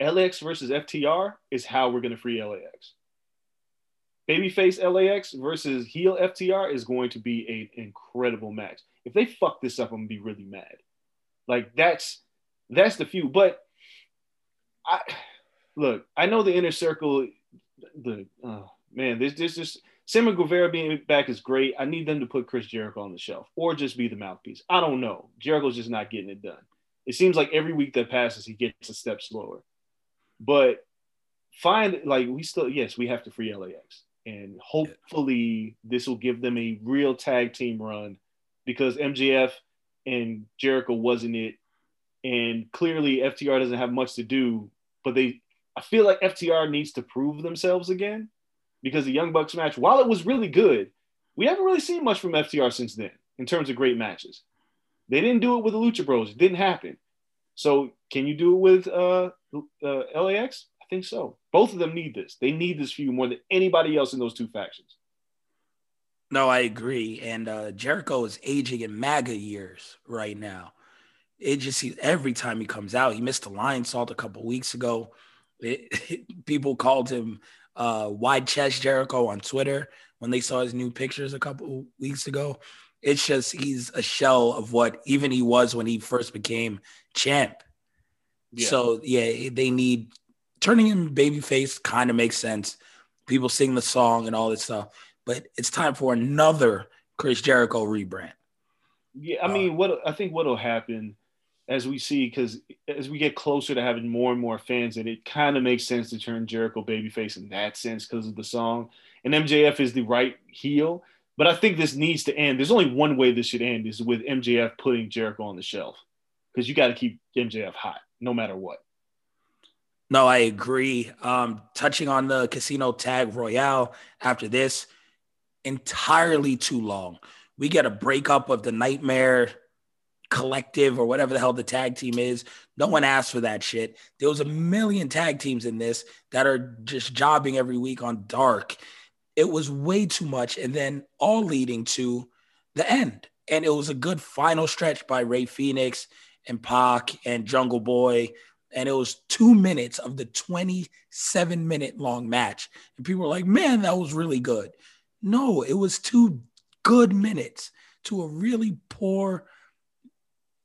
LAX versus FTR is how we're going to free LAX babyface LAX versus heel FTR is going to be an incredible match. If they fuck this up, I'm gonna be really mad. Like that's that's the few. But I look, I know the inner circle. The oh, man, this this just Sammy Guevara being back is great. I need them to put Chris Jericho on the shelf or just be the mouthpiece. I don't know. Jericho's just not getting it done. It seems like every week that passes, he gets a step slower. But find like we still yes, we have to free LAX and hopefully this will give them a real tag team run because MJF and Jericho wasn't it, and clearly FTR doesn't have much to do. But they, I feel like FTR needs to prove themselves again because the Young Bucks match, while it was really good, we haven't really seen much from FTR since then in terms of great matches. They didn't do it with the Lucha Bros; it didn't happen. So, can you do it with uh, uh, LAX? I think so. Both of them need this. They need this feud more than anybody else in those two factions. No, I agree. And uh, Jericho is aging in MAGA years right now. It just seems every time he comes out, he missed a Lionsault a couple weeks ago. It, it, people called him uh, wide chest Jericho on Twitter when they saw his new pictures a couple weeks ago. It's just he's a shell of what even he was when he first became champ. Yeah. So yeah, they need turning him babyface kind of makes sense. People sing the song and all this stuff, but it's time for another Chris Jericho rebrand. Yeah, I mean, what I think what'll happen as we see, because as we get closer to having more and more fans, and it kind of makes sense to turn Jericho babyface in that sense because of the song. And MJF is the right heel, but I think this needs to end. There's only one way this should end is with MJF putting Jericho on the shelf because you got to keep MJF hot no matter what. No, I agree. Um, touching on the casino tag royale after this, entirely too long. We get a breakup of the nightmare collective or whatever the hell the tag team is. No one asked for that shit. There was a million tag teams in this that are just jobbing every week on dark. It was way too much. And then all leading to the end. And it was a good final stretch by Rey Fenix and Pac and Jungle Boy. And it was two minutes of the 27 minute long match. And people were like, man, that was really good. No, it was two good minutes to a really poor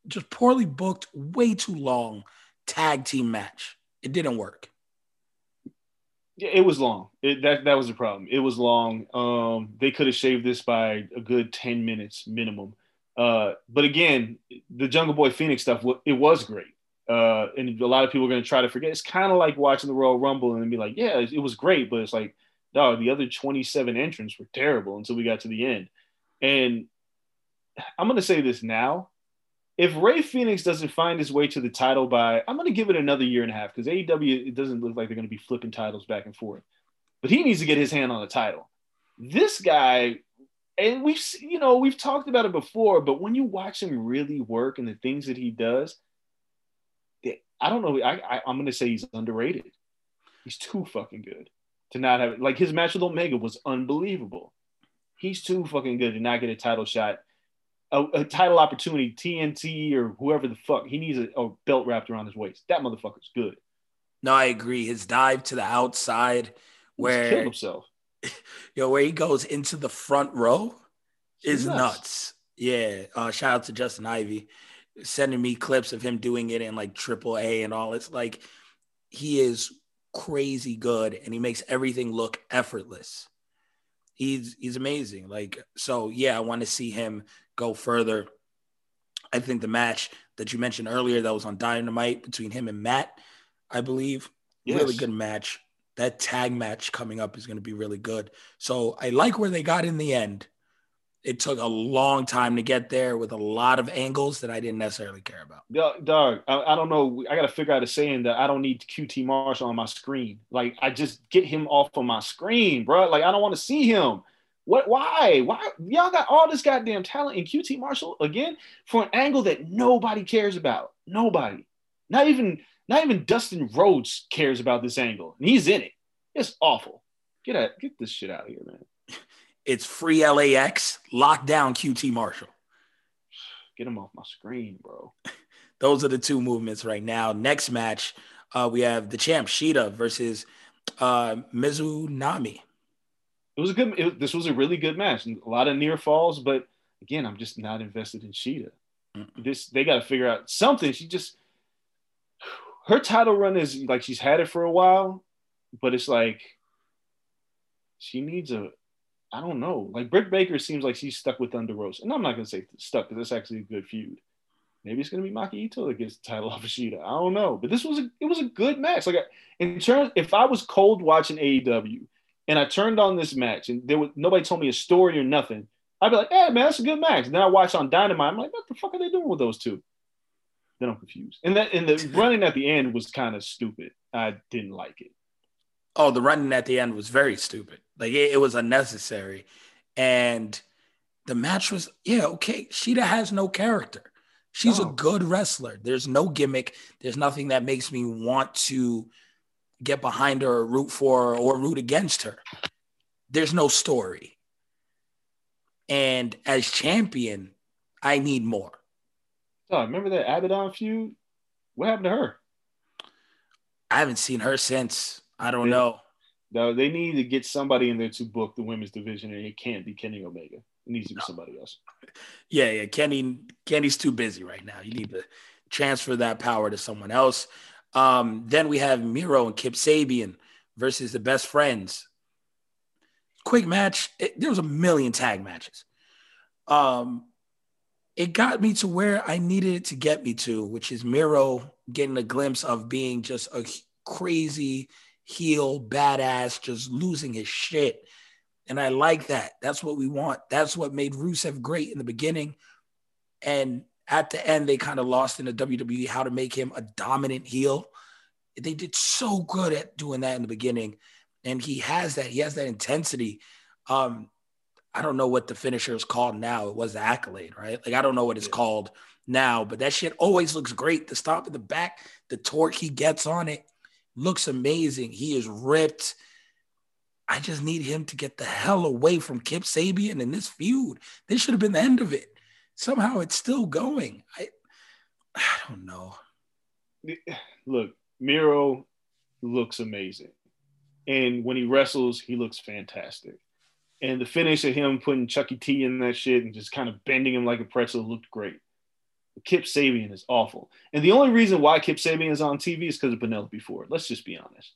just poorly booked, way too long tag team match. It didn't work. Yeah, it was long. It, that that was the problem. It was long. Um, they could have shaved this by a good ten minutes minimum. Uh, but again, the Jungle Boy Fenix stuff, it was great. Uh, and a lot of people are going to try to forget. It's kind of like watching the Royal Rumble and be like, yeah, it, it was great, but it's like, no, the other 27 entrants were terrible until we got to the end. And I'm going to say this now if Rey Fenix doesn't find his way to the title by, I'm going to give it another year and a half because AEW, it doesn't look like they're going to be flipping titles back and forth. But he needs to get his hand on the title. This guy, and we've, you know, we've talked about it before, but when you watch him really work and the things that he does, I don't know. I, I I'm going to say he's underrated. He's too fucking good to not have like his match with Omega was unbelievable. He's too fucking good to not get a title shot a, a, title opportunity, TNT or whoever the fuck. He needs a, a, belt wrapped around his waist. That motherfucker's good. No, I agree. His dive to the outside, where killed himself. Yo, where he goes into the front row, is nuts. nuts. Yeah. Uh, shout out to Justin Ivy sending me clips of him doing it in like triple A and all. It's like he is crazy good and he makes everything look effortless. He's he's amazing. Like so, yeah. I want to see him go further. I think the match that you mentioned earlier that was on Dynamite between him and Matt, I believe, yes. really good match. That tag match coming up is going to be really good. So I like where they got in the end. It took a long time to get there with a lot of angles that I didn't necessarily care about. Dog, I, I don't know. I got to figure out a saying that I don't need QT Marshall on my screen. Like, I just get him off of my screen, bro. Like, I don't want to see him. What? Why? Why? Y'all got all this goddamn talent in QT Marshall again for an angle that nobody cares about. Nobody. Not even. Not even Dustin Rhodes cares about this angle, and he's in it. It's awful. Get out. Get this shit out of here, man. It's free LAX. Lock down QT Marshall. Get him off my screen, bro. Those are the two movements right now. Next match, uh, we have the champ Shida versus uh, Mizunami it was a good. It, this was a really good match. A lot of near falls, but again, I'm just not invested in Shida. Mm-mm. This they got to figure out something. She just her title run is like she's had it for a while, but it's like she needs a. I don't know. Like Britt Baker seems like she's stuck with Thunder Rosa, and I'm not gonna say stuck because that's actually a good feud. Maybe it's gonna be Maki Itoh that gets the title off of Shida. I don't know, but this was a it was a good match. Like in terms, if I was cold watching AEW and I turned on this match and there was nobody told me a story or nothing, I'd be like, hey man, that's a good match. And then I watch on Dynamite, I'm like, what the fuck are they doing with those two? Then I'm confused. And that and the running at the end was kind of stupid. I didn't like it. Oh, the running at the end was very stupid. Like it, it was unnecessary. And the match was, yeah, okay. Shida has no character. She's oh. a good wrestler. There's no gimmick. There's nothing that makes me want to get behind her or root for her or root against her. There's no story. And as champion, I need more. Oh, remember that Abaddon feud? What happened to her? I haven't seen her since. I don't yeah. know. No, they need to get somebody in there to book the women's division, and it can't be Kenny Omega. It needs to be no. somebody else. Yeah, yeah. Kenny Kenny's too busy right now. You need to transfer that power to someone else. Um, then we have Miro and Kip Sabian versus the best friends. Quick match. It, there was a million tag matches. Um, it got me to where I needed it to get me to, which is Miro getting a glimpse of being just a crazy heel badass, just losing his shit. And I like that. That's what we want. That's what made Rusev great in the beginning. And at the end, they kind of lost in the WWE how to make him a dominant heel. they did so good at doing that in the beginning, and he has that. He has that intensity. Um, I don't know what the finisher is called now. It was the accolade, right? Like I don't know what it's yeah. called now, but that shit always looks great. The stop in the back, the torque he gets on it looks amazing. He is ripped. I just need him to get the hell away from Kip Sabian in this feud. This should have been the end of it. Somehow it's still going. I I don't know. Look, Miro looks amazing. And when he wrestles, he looks fantastic. And the finish of him putting Chucky T in that shit and just kind of bending him like a pretzel looked great. Kip Sabian is awful. And the only reason why Kip Sabian is on TV is because of Penelope Ford. Let's just be honest.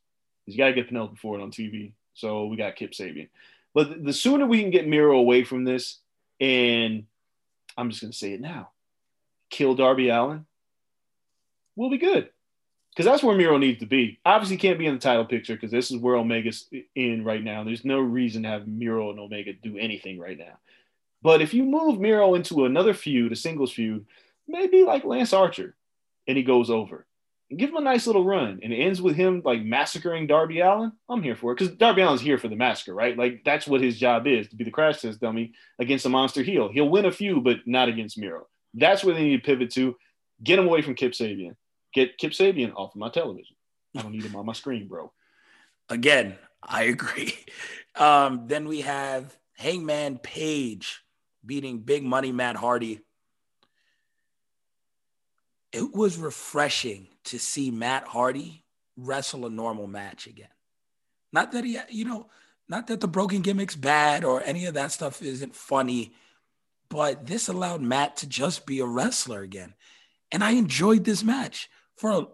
You got to get Penelope Ford on TV. So we got Kip Sabian. But the sooner we can get Miro away from this, and I'm just going to say it now kill Darby Allin, we'll be good. Because that's where Miro needs to be. Obviously, can't be in the title picture because this is where Omega's in right now. There's no reason to have Miro and Omega do anything right now. But if you move Miro into another feud, a singles feud, maybe like Lance Archer, and he goes over. And give him a nice little run, and it ends with him like massacring Darby Allin. I'm here for it because Darby Allin's here for the massacre, right? Like that's what his job is to be the crash test dummy against a monster heel. He'll win a few, but not against Miro. That's where they need to pivot to. Get him away from Kip Sabian. Get Kip Sabian off of my television. I don't need him on my screen, bro. Again, I agree. Um, then we have Hangman Page beating Big Money Matt Hardy it was refreshing to see Matt Hardy wrestle a normal match again. Not that he, you know, not that the broken gimmick's bad or any of that stuff isn't funny, but this allowed Matt to just be a wrestler again. And I enjoyed this match for a,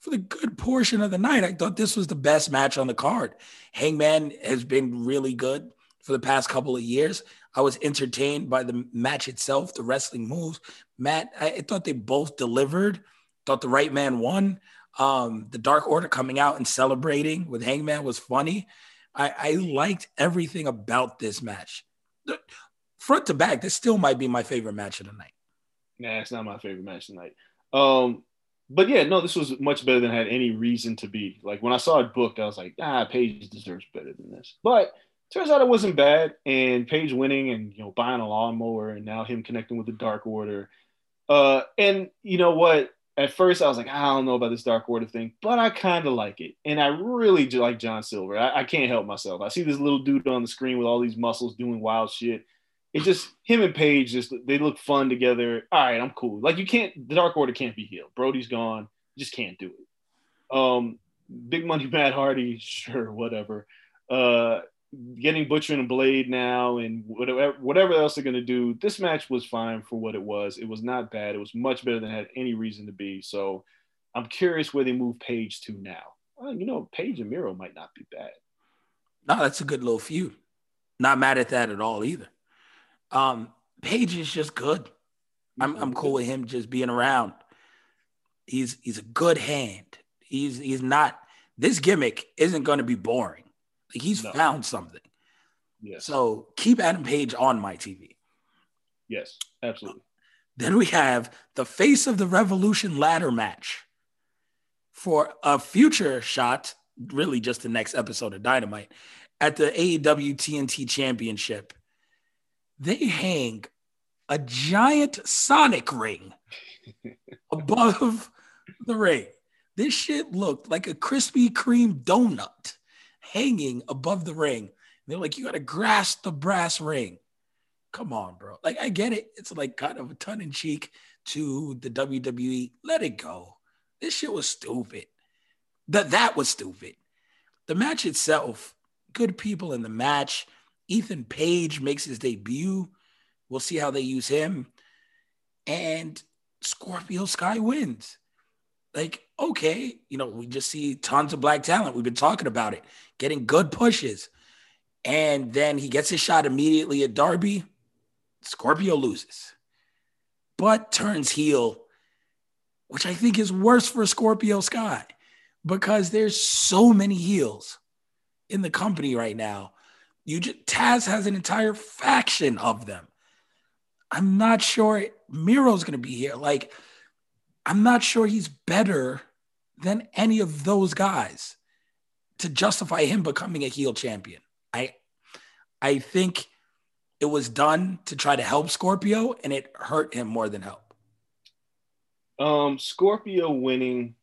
for the good portion of the night. I thought this was the best match on the card. Hangman has been really good for the past couple of years. I was entertained by the match itself, the wrestling moves. Matt, I thought they both delivered. Thought the right man won. Um, the Dark Order coming out and celebrating with Hangman was funny. I, I liked everything about this match. The, front to back, this still might be my favorite match of the night. Nah, it's not my favorite match tonight. Um, but yeah, no, this was much better than I had any reason to be. Like when I saw it booked, I was like, ah, Page deserves better than this. But turns out it wasn't bad. And Page winning and you know buying a lawnmower and now him connecting with the Dark Order. Uh, and you know what? At first, I was like, I don't know about this Dark Order thing, but I kind of like it, and I really like John Silver. I, I can't help myself. I see this little dude on the screen with all these muscles doing wild shit. It just him and Page. just they look fun together. All right, I'm cool. Like you can't the Dark Order can't be healed. Brody's gone. You just can't do it. Um, Big Money Matt Hardy, sure, whatever. Uh, getting Butcher and Blade now and whatever whatever else they're gonna do. This match was fine for what it was. It was not bad. It was much better than had any reason to be. So I'm curious where they move Page to now. Well, you know, Page and Miro might not be bad. No, that's a good little feud. Not mad at that at all either. Um, Page is just good. I'm I'm cool with him just being around. He's he's a good hand. He's he's not this gimmick isn't going to be boring. Like he's no. found something. Yes. So keep Adam Page on my TV. Yes, absolutely. Then we have the face of the revolution ladder match for a future shot, really just the next episode of Dynamite at the AEW TNT Championship. They hang a giant Sonic ring above the ring. This shit looked like a Krispy Kreme donut hanging above the ring. And they're like, you got to grasp the brass ring. Come on, bro. Like, I get it. It's like kind of a tongue in cheek to the WWE. Let it go. This shit was stupid. That that was stupid. The match itself, good people in the match. Ethan Page makes his debut. We'll see how they use him. And Scorpio Sky wins like, okay, you know, we just see tons of black talent. We've been talking about it, getting good pushes. And then he gets his shot immediately at Darby. Scorpio loses, but turns heel, which I think is worse for Scorpio Sky because there's so many heels in the company right now. You just, Taz has an entire faction of them. I'm not sure Miro's going to be here. Like, I'm not sure he's better than any of those guys to justify him becoming a heel champion. I I think it was done to try to help Scorpio and it hurt him more than help. Um, Scorpio winning,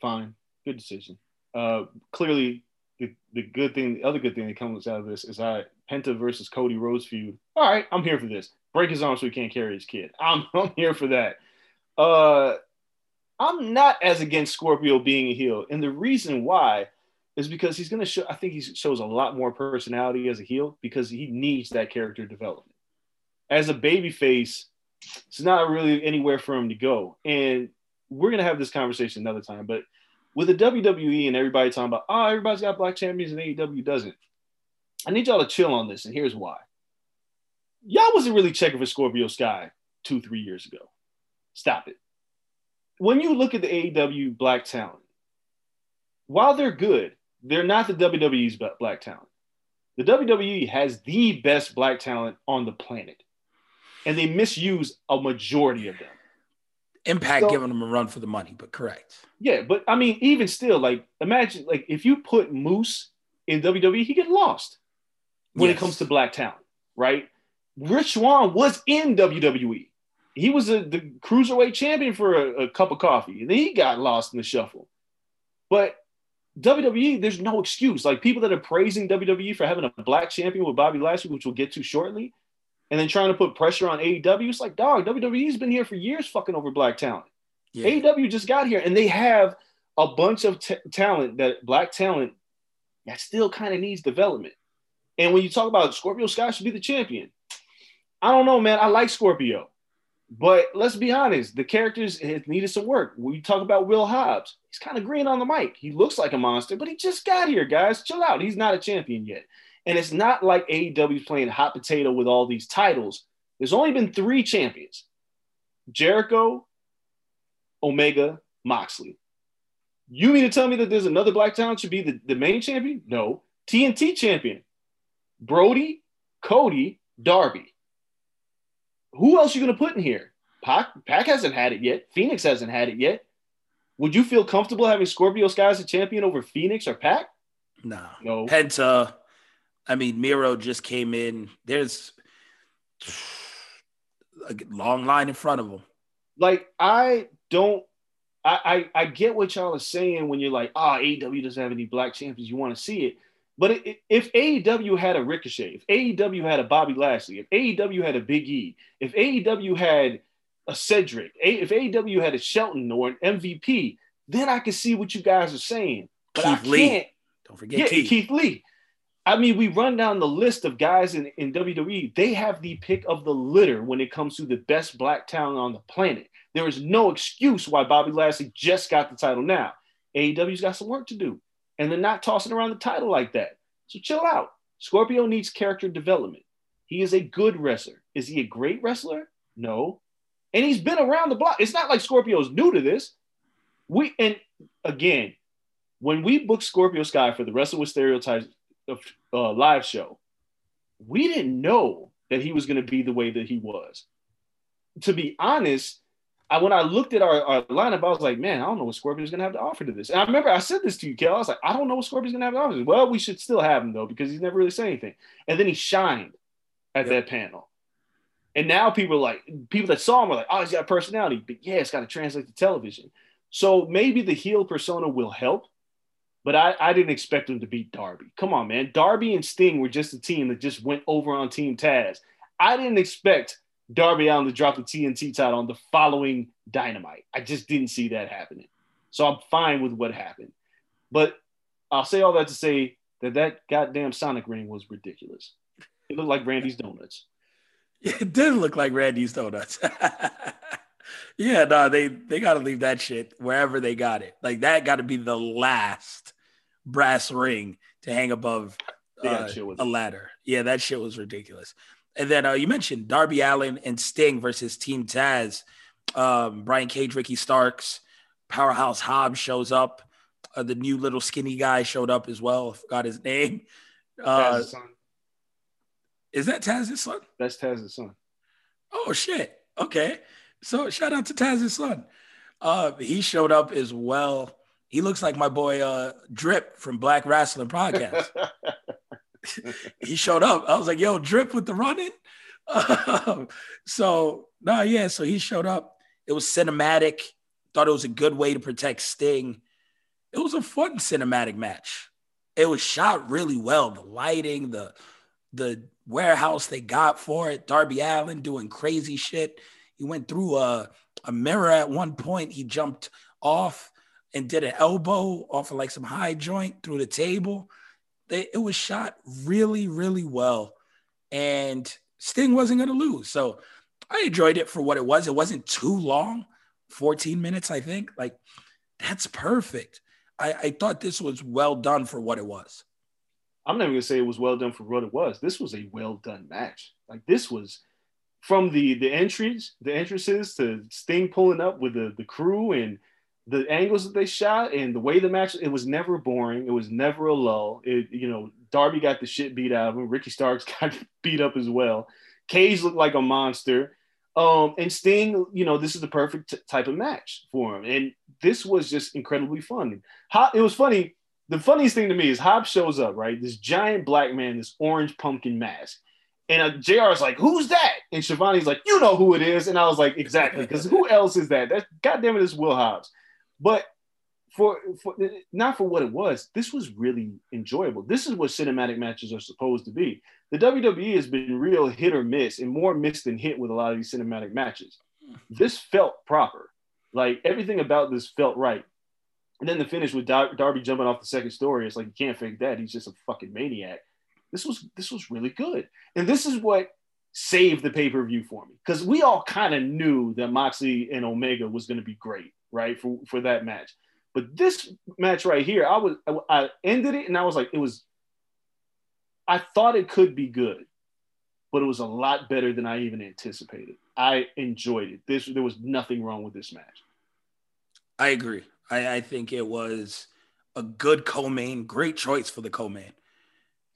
fine, good decision. Uh, clearly, the, the good thing, the other good thing that comes out of this is I Penta versus Cody Rhodes feud. All right, I'm here for this. Break his arm so he can't carry his kid. I'm, I'm here for that. Uh, I'm not as against Scorpio being a heel, and the reason why is because he's going to show. I think he shows a lot more personality as a heel because he needs that character development. As a baby face, it's not really anywhere for him to go. And we're going to have this conversation another time. But with the WWE and everybody talking about, oh, everybody's got black champions and AEW doesn't. I need y'all to chill on this, and here's why. Y'all wasn't really checking for Scorpio Sky two, three years ago. Stop it. When you look at the AEW black talent, while they're good, they're not the WWE's black talent. The WWE has the best black talent on the planet, and they misuse a majority of them. Impact so, giving them a run for the money, but correct. Yeah, but I mean, even still, like imagine, like if you put Moose in WWE, he get lost when yes. it comes to black talent, right? Rich Swann was in WWE. He was a, the cruiserweight champion for a, a cup of coffee, and then he got lost in the shuffle. But WWE, there's no excuse. Like people that are praising WWE for having a black champion with Bobby Lashley, which we'll get to shortly, and then trying to put pressure on AEW. It's like, dog, WWE's been here for years fucking over black talent. Yeah. AEW just got here and they have a bunch of t- talent that black talent that still kind of needs development. And when you talk about Scorpio Sky should be the champion, I don't know, man. I like Scorpio. But let's be honest, the characters needed some work. We talk about Will Hobbs. He's kind of green on the mic. He looks like a monster, but he just got here, guys. Chill out. He's not a champion yet. And it's not like AEW's playing hot potato with all these titles. There's only been three champions Jericho, Omega, Moxley. You mean to tell me that there's another black talent should be the, the main champion? No. TNT champion. Brody, Cody, Darby. Who else are you going to put in here? Pac, Pac hasn't had it yet. Fenix hasn't had it yet. Would you feel comfortable having Scorpio Sky as a champion over Fenix or Pac? No. No. Penta. I mean, Miro just came in. There's a long line in front of him. Like, I don't I, I, I get what y'all are saying when you're like, ah, oh, AEW doesn't have any black champions. You want to see it. But if AEW had a Ricochet, if AEW had a Bobby Lashley, if AEW had a Big E, if AEW had a Cedric, if AEW had a Shelton or an MVP, then I can see what you guys are saying. But Keith I Lee. can't. Don't forget yeah, Keith. Keith Lee. I mean, we run down the list of guys in, in WWE. They have the pick of the litter when it comes to the best black talent on the planet. There is no excuse why Bobby Lashley just got the title now. AEW's got some work to do and they're not tossing around the title like that. So chill out. Scorpio needs character development. He is a good wrestler. Is he a great wrestler? No. And he's been around the block. It's not like Scorpio's new to this. We and again, when we booked Scorpio Sky for the Wrestle with Stereotypes uh, live show, we didn't know that he was going to be the way that he was. To be honest, I, when I looked at our, our lineup, I was like, man, I don't know what Scorpion's gonna have to offer to this. And I remember I said this to you, Kel. I was like, I don't know what Scorpion's gonna have to offer. Well, we should still have him though, because he's never really said anything. And then he shined at yep. that panel. And now people are like, people that saw him are like, oh, he's got personality. But yeah, it's got to translate to television. So maybe the heel persona will help, but I, I didn't expect him to beat Darby. Come on, man. Darby and Sting were just a team that just went over on Team Taz. I didn't expect Darby Allin to drop the TNT title on the following Dynamite. I just didn't see that happening. So I'm fine with what happened. But I'll say all that to say that that goddamn Sonic ring was ridiculous. It looked like Randy's Donuts. It did look like Randy's Donuts. yeah, no, they they got to leave that shit wherever they got it. Like that got to be the last brass ring to hang above uh, a ladder. Yeah, that shit was ridiculous. And then uh, you mentioned Darby Allin and Sting versus Team Taz. Um, Brian Cage, Ricky Starks, Powerhouse Hobbs shows up. Uh, the new little skinny guy showed up as well. I forgot his name. Uh, son. Is that Taz's son? That's Taz's son. Oh shit. Okay. So shout out to Taz's son. Uh, he showed up as well. He looks like my boy uh, Drip from Black Wrestling Podcast. he showed up. I was like, "Yo, Drip with the running." Um, so no, nah, yeah. So he showed up. It was cinematic. Thought it was a good way to protect Sting. It was a fun cinematic match. It was shot really well. The lighting, the the warehouse they got for it. Darby Allin doing crazy shit. He went through a, a mirror at one point. He jumped off and did an elbow off of like some high joint through the table. They, it was shot really, really well. And Sting wasn't going to lose. So I enjoyed it for what it was. It wasn't too long 14 minutes, I think. Like, that's perfect. I, I thought this was well done for what it was. I'm not even gonna say it was well done for what it was. This was a well done match. Like this was from the the entries, the entrances to Sting pulling up with the the crew and the angles that they shot and the way the match. It was never boring. It was never a lull. It you know Darby got the shit beat out of him. Ricky Starks got beat up as well. Cage looked like a monster. Um, and Sting, you know, this is the perfect t- type of match for him. And this was just incredibly fun. It was funny the funniest thing to me is Hobbs shows up, right? This giant black man, this orange pumpkin mask. And uh, JR is like, who's that? And Schiavone's like, you know who it is. And I was like, exactly, because who else is that? That goddamn it is Will Hobbs. But for, for not for what it was, this was really enjoyable. This is what cinematic matches are supposed to be. The WWE has been real hit or miss, and more miss than hit with a lot of these cinematic matches. This felt proper. Like everything about this felt right. And then the finish with Dar- Darby jumping off the second story, it's like you can't fake that. He's just a fucking maniac. This was this was really good, and this is what saved the pay per view for me because we all kind of knew that Moxley and Omega was going to be great, right, for for that match. But this match right here, I was I, ended it and I was like, it was. I thought it could be good, but it was a lot better than I even anticipated. I enjoyed it. This there was nothing wrong with this match. I agree. I, I think it was a good co-main, great choice for the co-main.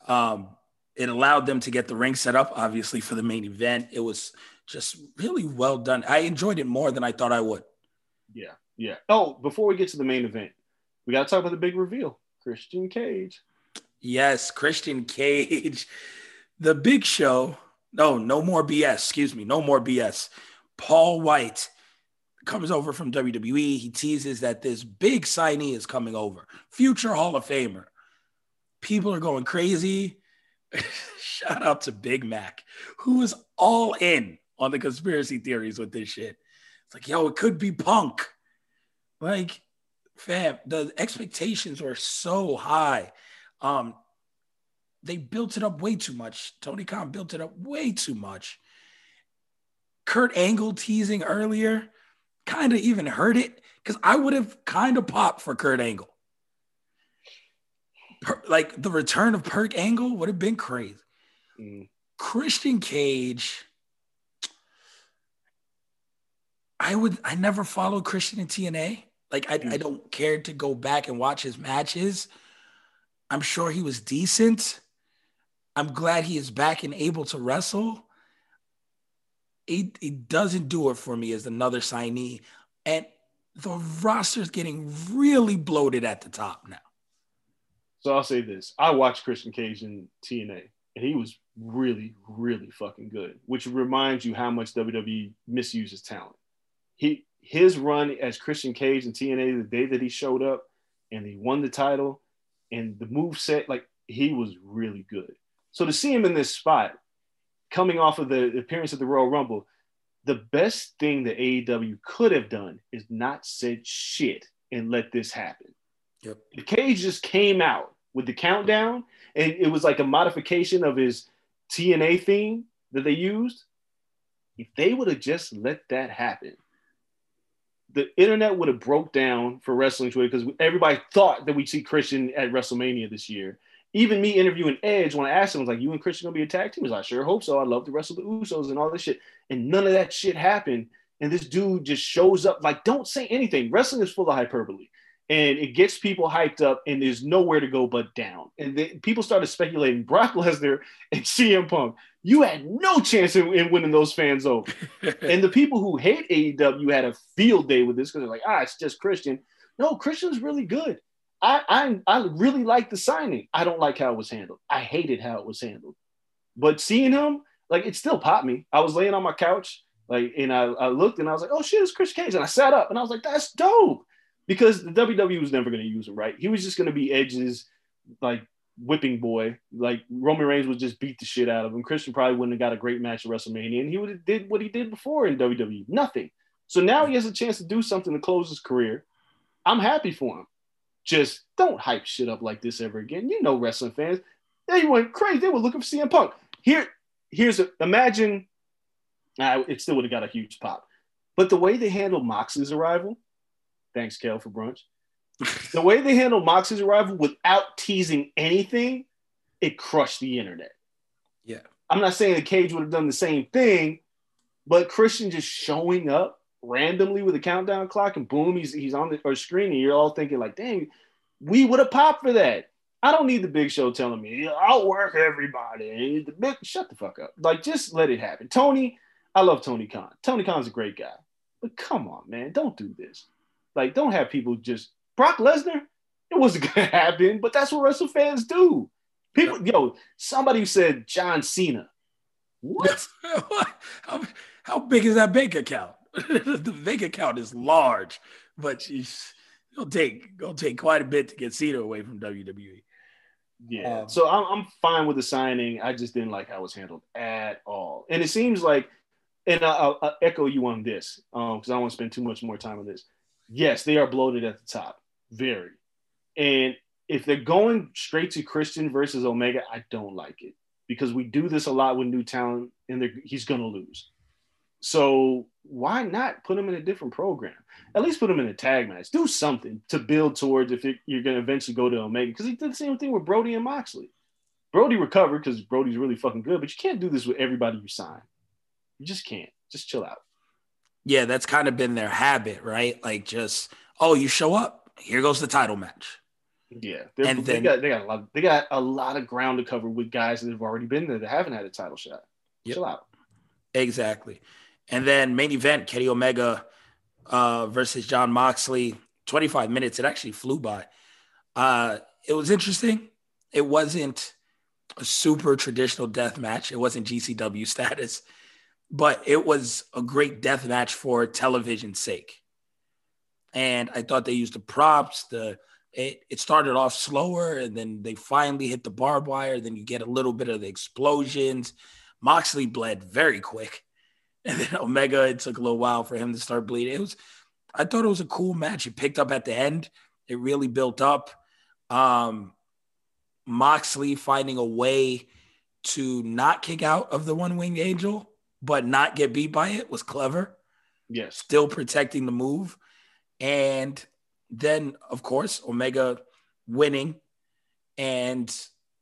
Um, it allowed them to get the ring set up, obviously, for the main event. It was just really well done. I enjoyed it more than I thought I would. Yeah, yeah. Oh, before we get to the main event, we got to talk about the big reveal Christian Cage. Yes, Christian Cage. The big show. No, no more BS. Excuse me. No more BS. Paul White comes over from WWE. He teases that this big signee is coming over, future Hall of Famer. People are going crazy. Shout out to Big Mac, who is all in on the conspiracy theories with this shit. It's like, yo, it could be Punk. Like, fam, the expectations were so high. Um, they built it up way too much. Tony Khan built it up way too much. Kurt Angle teasing earlier kind of even heard it because I would have kind of popped for Kurt Angle. Per, like the return of Perk Angle would have been crazy. Mm. Christian Cage. I would. I never followed Christian in TNA. Like I, mm. I don't care to go back and watch his matches. I'm sure he was decent. I'm glad he is back and able to wrestle he, he doesn't do it for me as another signee. And the roster is getting really bloated at the top now. So I'll say this. I watched Christian Cage in TNA, and he was really, really fucking good, which reminds you how much WWE misuses talent. He his run as Christian Cage in TNA the day that he showed up and he won the title and the move set, like he was really good. So to see him in this spot, coming off of the appearance at the Royal Rumble, the best thing that AEW could have done is not said shit and let this happen. Yep. If Cage just came out with the countdown and it was like a modification of his TNA theme that they used, if they would have just let that happen, the internet would have broke down for wrestling Twitter because everybody thought that we'd see Christian at WrestleMania this year even me interviewing Edge when I asked him, I was like, "You and Christian gonna be a tag team?" He was like, "Sure, hope so. I'd love to wrestle the Usos and all this shit." And none of that shit happened. And this dude just shows up like, "Don't say anything." Wrestling is full of hyperbole, and it gets people hyped up, and there's nowhere to go but down. And then people started speculating Brock Lesnar and CM Punk. You had no chance in, in winning those fans over. and the people who hate AEW had a field day with this because they're like, ah, it's just Christian. No, Christian's really good. I, I I really like the signing. I don't like how it was handled. I hated how it was handled. But seeing him, like it still popped me. I was laying on my couch, like, and I, I looked and I was like, oh shit, it's Chris Cage. And I sat up and I was like, that's dope. Because the WWE was never going to use him, right? He was just going to be Edge's like whipping boy. Like Roman Reigns would just beat the shit out of him. Christian probably wouldn't have got a great match at WrestleMania, and he would have did what he did before in WWE. Nothing. So now he has a chance to do something to close his career. I'm happy for him. Just don't hype shit up like this ever again. You know, wrestling fans, they went crazy. They were looking for CM Punk. Here, here's a imagine. Uh, it still would have got a huge pop, but the way they handled Moxley's arrival, thanks, Kel, for brunch. the way they handled Mox's arrival without teasing anything, it crushed the internet. Yeah. I'm not saying the cage would have done the same thing, but Christian just showing up randomly with a countdown clock and boom, he's he's on the or screen, and you're all thinking, like, dang, we would have popped for that. I don't need the big show telling me I'll work everybody. The big shut the fuck up. Like, just let it happen. Tony, I love Tony Khan. Tony Khan's a great guy. But come on, man, don't do this. Like, don't have people just Brock Lesnar, it wasn't gonna happen, but that's what wrestling fans do. People, yo, somebody said John Cena. What? how, how big is that bank account? the bank account is large, but it'll take it'll take quite a bit to get Cena away from WWE. Yeah, um, so I'm, I'm fine with the signing. I just didn't like how it was handled at all, and it seems like, and I'll, I'll echo you on this because um, I don't want to spend too much more time on this. Yes, they are bloated at the top, very, and if they're going straight to Christian versus Omega, I don't like it because we do this a lot with new talent, and he's gonna lose. So why not put him in a different program? At least put him in a tag match. Do something to build towards if it, you're going to eventually go to Omega. Because he did the same thing with Brody and Moxley. Brody recovered because Brody's really fucking good, but you can't do this with everybody you sign. You just can't. Just chill out. Yeah, that's kind of been their habit, right? Like just, oh, you show up, here goes the title match. Yeah, and they then, got they got a lot. They got a lot of ground to cover with guys that have already been there that haven't had a title shot. Yep. Chill out. Exactly. And then main event, Kenny Omega uh, versus Jon Moxley. 25 minutes. It actually flew by. Uh, it was interesting. It wasn't a super traditional death match. It wasn't GCW status, but it was a great death match for television's sake. And I thought they used the props. The it, it started off slower, and then they finally hit the barbed wire. Then you get a little bit of the explosions. Moxley bled very quick. And then Omega, it took a little while for him to start bleeding. It was, I thought it was a cool match. It picked up at the end. It really built up. Um, Moxley finding a way to not kick out of the one winged angel, but not get beat by it was clever. Yes. Still protecting the move. And then, of course, Omega winning and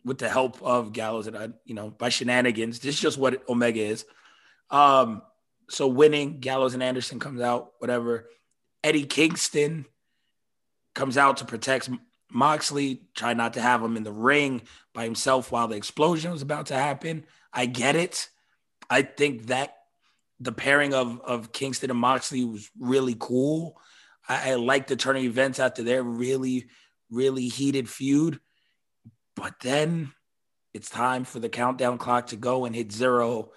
with the help of Gallows and I, you know, by shenanigans. This is just what Omega is. Um, so winning, Gallows and Anderson comes out, whatever. Eddie Kingston comes out to protect Moxley, try not to have him in the ring by himself while the explosion was about to happen. I get it. I think that the pairing of, of Kingston and Moxley was really cool. I, I like the turning events after their really, really heated feud. But then it's time for the countdown clock to go and hit zero.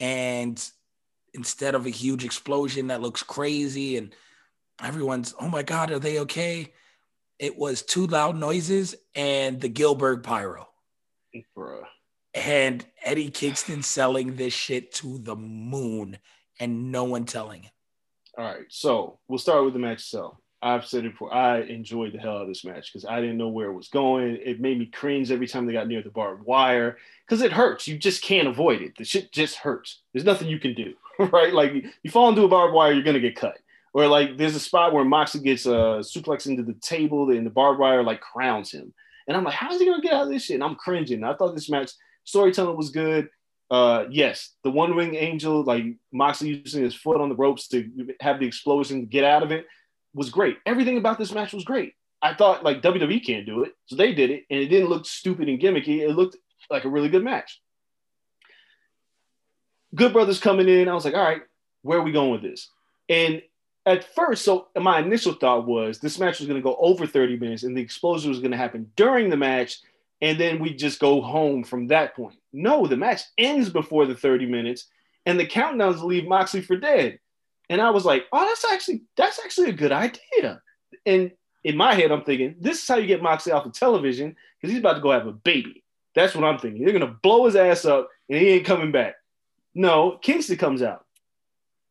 And instead of a huge explosion that looks crazy and everyone's, oh my God, are they okay? It was two loud noises and the Gillberg pyro. Bruh. And Eddie Kingston selling this shit to the moon and no one telling him. All right. So we'll start with the match itself. I've said it before. I enjoyed the hell out of this match because I didn't know where it was going. It made me cringe every time they got near the barbed wire because it hurts. You just can't avoid it. The shit just hurts. There's nothing you can do. right? Like you fall into a barbed wire, you're gonna get cut. Or like there's a spot where Moxley gets a uh, suplex into the table and the barbed wire like crowns him. And I'm like, how's he gonna get out of this shit? And I'm cringing. I thought this match storytelling was good. Uh, yes, the one wing angel, like Moxley using his foot on the ropes to have the explosion to get out of it. was great. Everything about this match was great. I thought like WWE can't do it, so they did it, and it didn't look stupid and gimmicky. It looked like a really good match. Good Brothers coming in, I was like, all right, where are we going with this? And at first, so my initial thought was this match was going to go over 30 minutes, and the explosion was going to happen during the match, and then we just go home from that point. No, the match ends before the 30 minutes, and the countdowns leave Moxley for dead. And I was like, oh, that's actually that's actually a good idea. And in my head, I'm thinking, this is how you get Moxley off of television because he's about to go have a baby. That's what I'm thinking. They're gonna blow his ass up and he ain't coming back. No, Kingston comes out.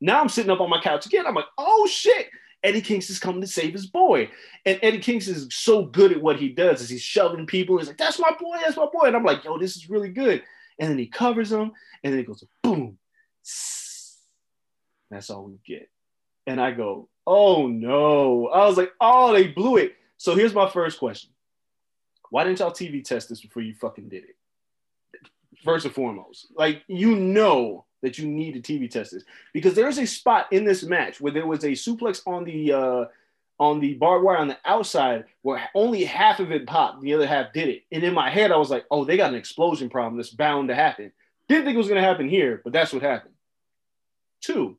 Now I'm sitting up on my couch again. I'm like, oh shit. Eddie Kingston's coming to save his boy. And Eddie Kingston is so good at what he does is he's shoving people. He's like, that's my boy, that's my boy. And I'm like, yo, this is really good. And then he covers him, and then it goes boom. That's all we get. And I go, oh no. I was like, oh, they blew it. So here's my first question. Why didn't y'all TV test this before you fucking did it? First and foremost, like you know that you need to TV test this because there's a spot in this match where there was a suplex on the uh, on the barbed wire on the outside where only half of it popped, the other half did it. And in my head, I was like, oh, they got an explosion problem that's bound to happen. Didn't think it was going to happen here, but that's what happened. Two,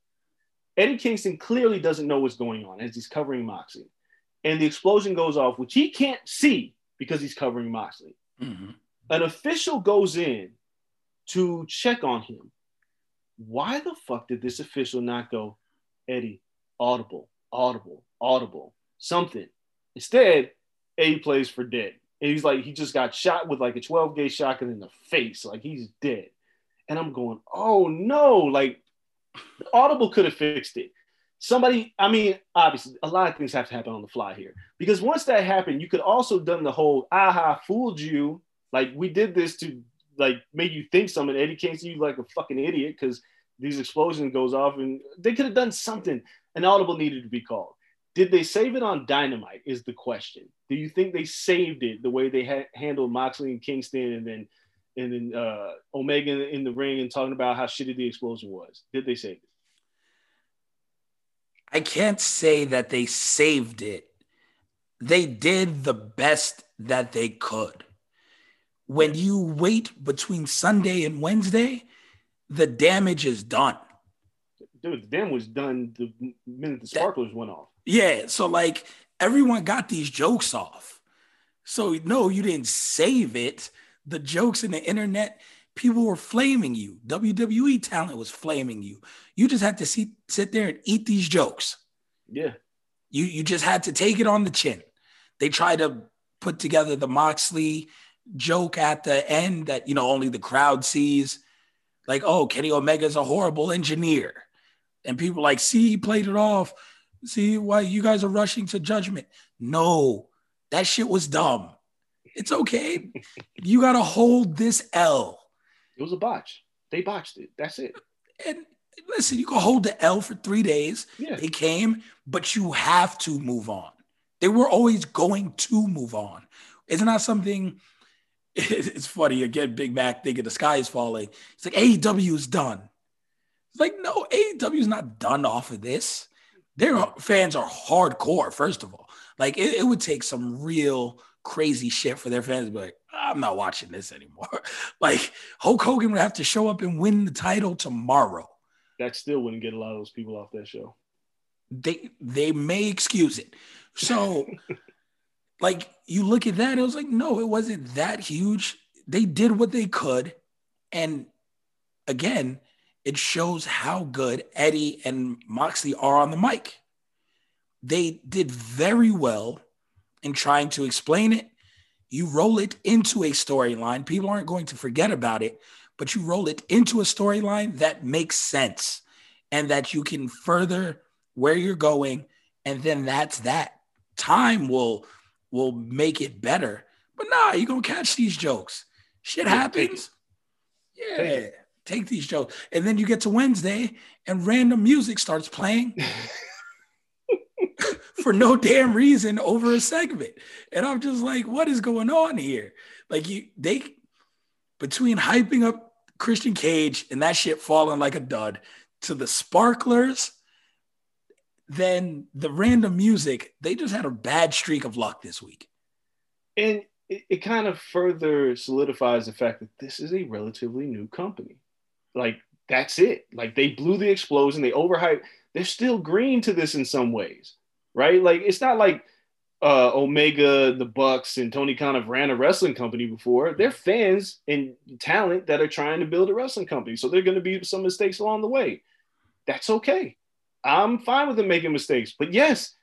Eddie Kingston clearly doesn't know what's going on as he's covering Moxley. And the explosion goes off, which he can't see because he's covering Moxley. Mm-hmm. An official goes in to check on him. Why the fuck did this official not go, Eddie, audible, audible, audible, something? Instead, Eddie plays for dead. And he's like, he just got shot with like a 12 gauge shotgun in the face. Like he's dead. And I'm going, oh no, like Audible could have fixed it. Somebody, I mean, obviously, a lot of things have to happen on the fly here because once that happened, you could also done the whole aha fooled you. Like we did this to like made you think something. Eddie Kingston, you like a fucking idiot because these explosions goes off, and they could have done something. An audible needed to be called. Did they save it on Dynamite? Is the question. Do you think they saved it the way they ha- handled Moxley and Kingston, and then and then uh, Omega in the ring and talking about how shitty the explosion was. Did they save it? I can't say that they saved it. They did the best that they could. When you wait between Sunday and Wednesday, the damage is done. Dude, the damage was done the minute the sparklers that, went off. Yeah. So, like, everyone got these jokes off. So, no, you didn't save it the jokes in the internet, people were flaming you. WWE talent was flaming you. You just had to see, sit there and eat these jokes. Yeah. You you just had to take it on the chin. They tried to put together the Moxley joke at the end that you know only the crowd sees. Like, oh, Kenny Omega's a horrible engineer. And people like, see, he played it off. See why you guys are rushing to judgment. No, that shit was dumb. It's okay. you got to hold this L. It was a botch. They botched it. That's it. And listen, you can hold the L for three days. Yeah. They came, but you have to move on. They were always going to move on. Isn't that something? It's funny again. Big Mac thinking the sky is falling. It's like AEW is done. It's like no, AEW is not done off of this. Their fans are hardcore. First of all, like it, it would take some real crazy shit for their fans to be like, I'm not watching this anymore. like Hulk Hogan would have to show up and win the title tomorrow. That still wouldn't get a lot of those people off that show. They they may excuse it. So like you look at that, it was like, no, it wasn't that huge. They did what they could. And again, it shows how good Eddie and Moxley are on the mic. They did very well in trying to explain it, you roll it into a storyline. People aren't going to forget about it, but you roll it into a storyline that makes sense and that you can further where you're going. And then that's that. Time will will make it better. But nah, you're gonna catch these jokes. Shit happens. Yeah. Take these jokes. And then you get to Wednesday and random music starts playing. for no damn reason over a segment. And I'm just like, what is going on here? Like you they between hyping up Christian Cage and that shit falling like a dud to the sparklers, than the random music. They just had a bad streak of luck this week. And it, it kind of further solidifies the fact that this is a relatively new company. Like that's it. Like they blew the explosion, they overhyped. They're still green to this in some ways, right? Like it's not like uh, Omega, the Bucks, and Tony Khan have ran a wrestling company before. They're fans and talent that are trying to build a wrestling company, so they're going to be some mistakes along the way. That's okay. I'm fine with them making mistakes, but yes,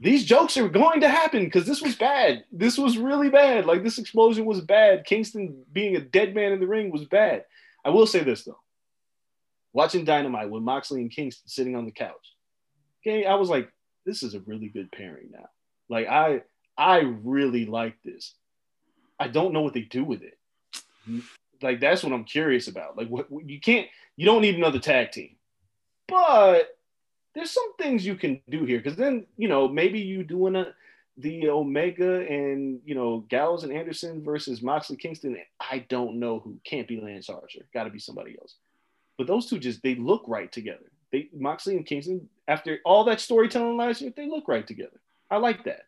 these jokes are going to happen because this was bad. This was really bad. Like this explosion was bad. Kingston being a dead man in the ring was bad. I will say this though watching Dynamite with Moxley and Kingston sitting on the couch. Okay, I was like, this is a really good pairing now. Like I I really like this. I don't know what they do with it. Like that's what I'm curious about. Like what you can't you don't need another tag team. But there's some things you can do here because then you know maybe you doing a the Omega and you know Gallows and Anderson versus Moxley Kingston. I don't know who can't be Lance Archer. Got to be somebody else. But those two just they look right together. They Moxley and Kingston after all that storytelling last year, they look right together. I like that.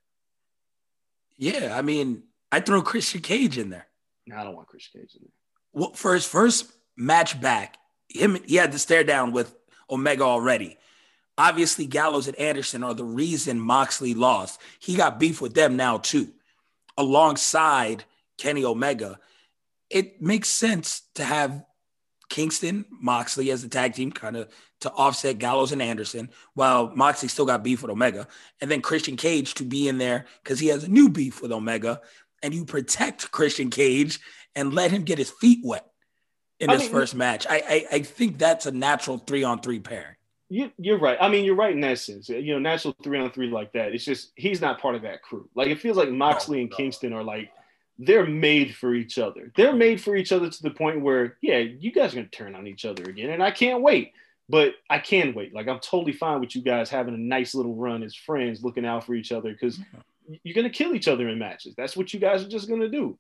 Yeah, I mean, I throw Christian Cage in there. No, I don't want Christian Cage in there. Well, for his first match back, him he had to stare down with Omega already. Obviously, Gallows and Anderson are the reason Moxley lost. He got beef with them now too, alongside Kenny Omega. It makes sense to have Kingston, Moxley as the tag team, kind of to offset Gallows and Anderson, while Moxley still got beef with Omega, and then Christian Cage to be in there because he has a new beef with Omega, and you protect Christian Cage and let him get his feet wet in I his mean, first match. I, I I think that's a natural three on three pairing. You, you're right. I mean, you're right in that sense. You know, natural three on three like that. It's just he's not part of that crew. Like it feels like Moxley and Kingston are like they're made for each other. They're made for each other to the point where, yeah, you guys are gonna turn on each other again, and I can't wait. But I can wait. Like I'm totally fine with you guys having a nice little run as friends, looking out for each other because you're gonna kill each other in matches. That's what you guys are just gonna do.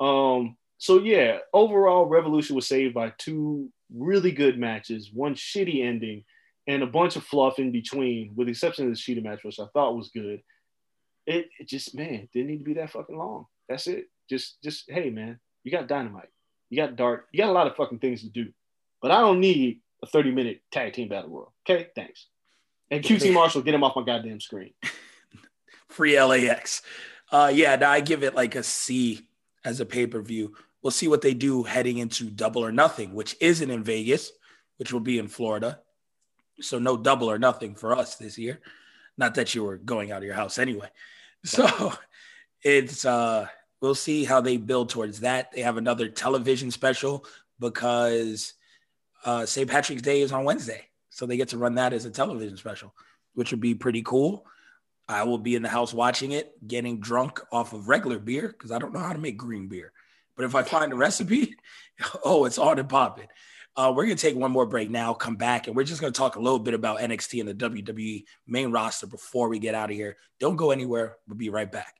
Um, so yeah, overall, Revolution was saved by two really good matches, one shitty ending, and a bunch of fluff in between, with the exception of the Shida match, which I thought was good. It, it just man didn't need to be that fucking long. That's it. Just just hey man, you got dynamite, you got dark, you got a lot of fucking things to do, but I don't need a 30 minute tag team battle royal. Okay, thanks. And QT Marshall, get him off my goddamn screen. Free LAX. Uh, yeah, now I give it like a C as a pay per view. We'll see what they do heading into Double or Nothing, which isn't in Vegas, which will be in Florida. So no Double or Nothing for us this year. Not that you were going out of your house anyway. So it's uh we'll see how they build towards that. They have another television special because uh St. Patrick's Day is on Wednesday. So they get to run that as a television special, which would be pretty cool. I will be in the house watching it, getting drunk off of regular beer because I don't know how to make green beer. But if I find a recipe, oh, it's on and popping. Uh, we're going to take one more break now, come back, and we're just going to talk a little bit about NXT and the WWE main roster before we get out of here. Don't go anywhere. We'll be right back.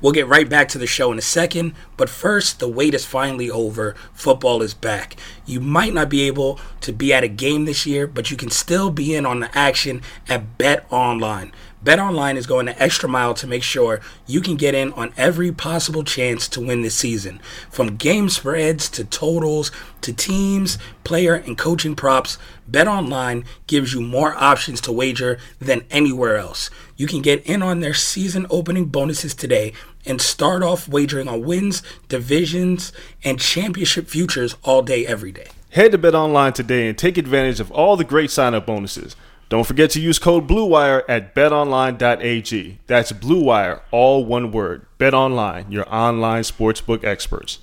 We'll get right back to the show in a second, but first, the wait is finally over. Football is back. You might not be able to be at a game this year, but you can still be in on the action at Bet Online. Bet Online is going the extra mile to make sure you can get in on every possible chance to win this season. From game spreads to totals to teams, player, and coaching props, Bet Online gives you more options to wager than anywhere else. You can get in on their season opening bonuses today and start off wagering on wins, divisions, and championship futures all day, every day. Head to BetOnline today and take advantage of all the great sign-up bonuses. Don't forget to use code BLUEWIRE at betonline.ag. That's BLUEWIRE, all one word. BetOnline, your online sportsbook experts.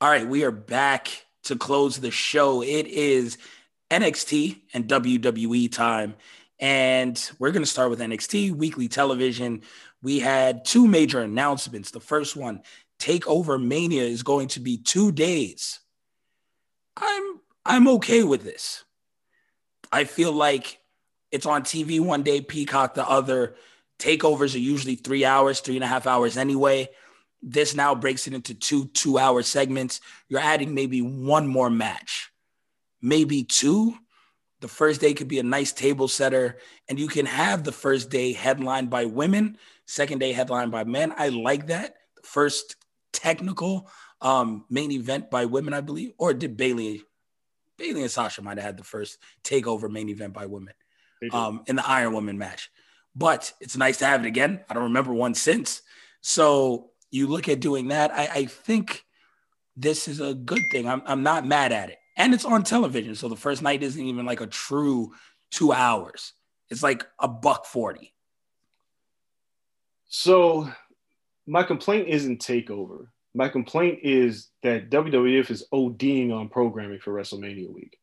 All right, we are back to close the show. It is NXT and WWE time. And we're going to start with NXT weekly television. We had two major announcements. The first one, Takeover Mania is going to be 2 days. I'm I'm okay with this. I feel like it's on TV one day, Peacock the other. Takeovers are usually three hours, three and a half hours anyway. This now breaks it into two two hour segments. You're adding maybe one more match, maybe two. The first day could be a nice table setter, and you can have the first day headlined by women, second day headlined by men. I like that. The first technical um, main event by women, I believe, or did Bayley? Bayley and Sasha might have had the first takeover main event by women um, in the Iron Woman match. But it's nice to have it again. I don't remember one since. So you look at doing that. I, I think this is a good thing. I'm, I'm not mad at it. And it's on television. So the first night isn't even like a true two hours. It's like a buck 40. So my complaint isn't takeover. My complaint is that WWF is ODing on programming for WrestleMania week.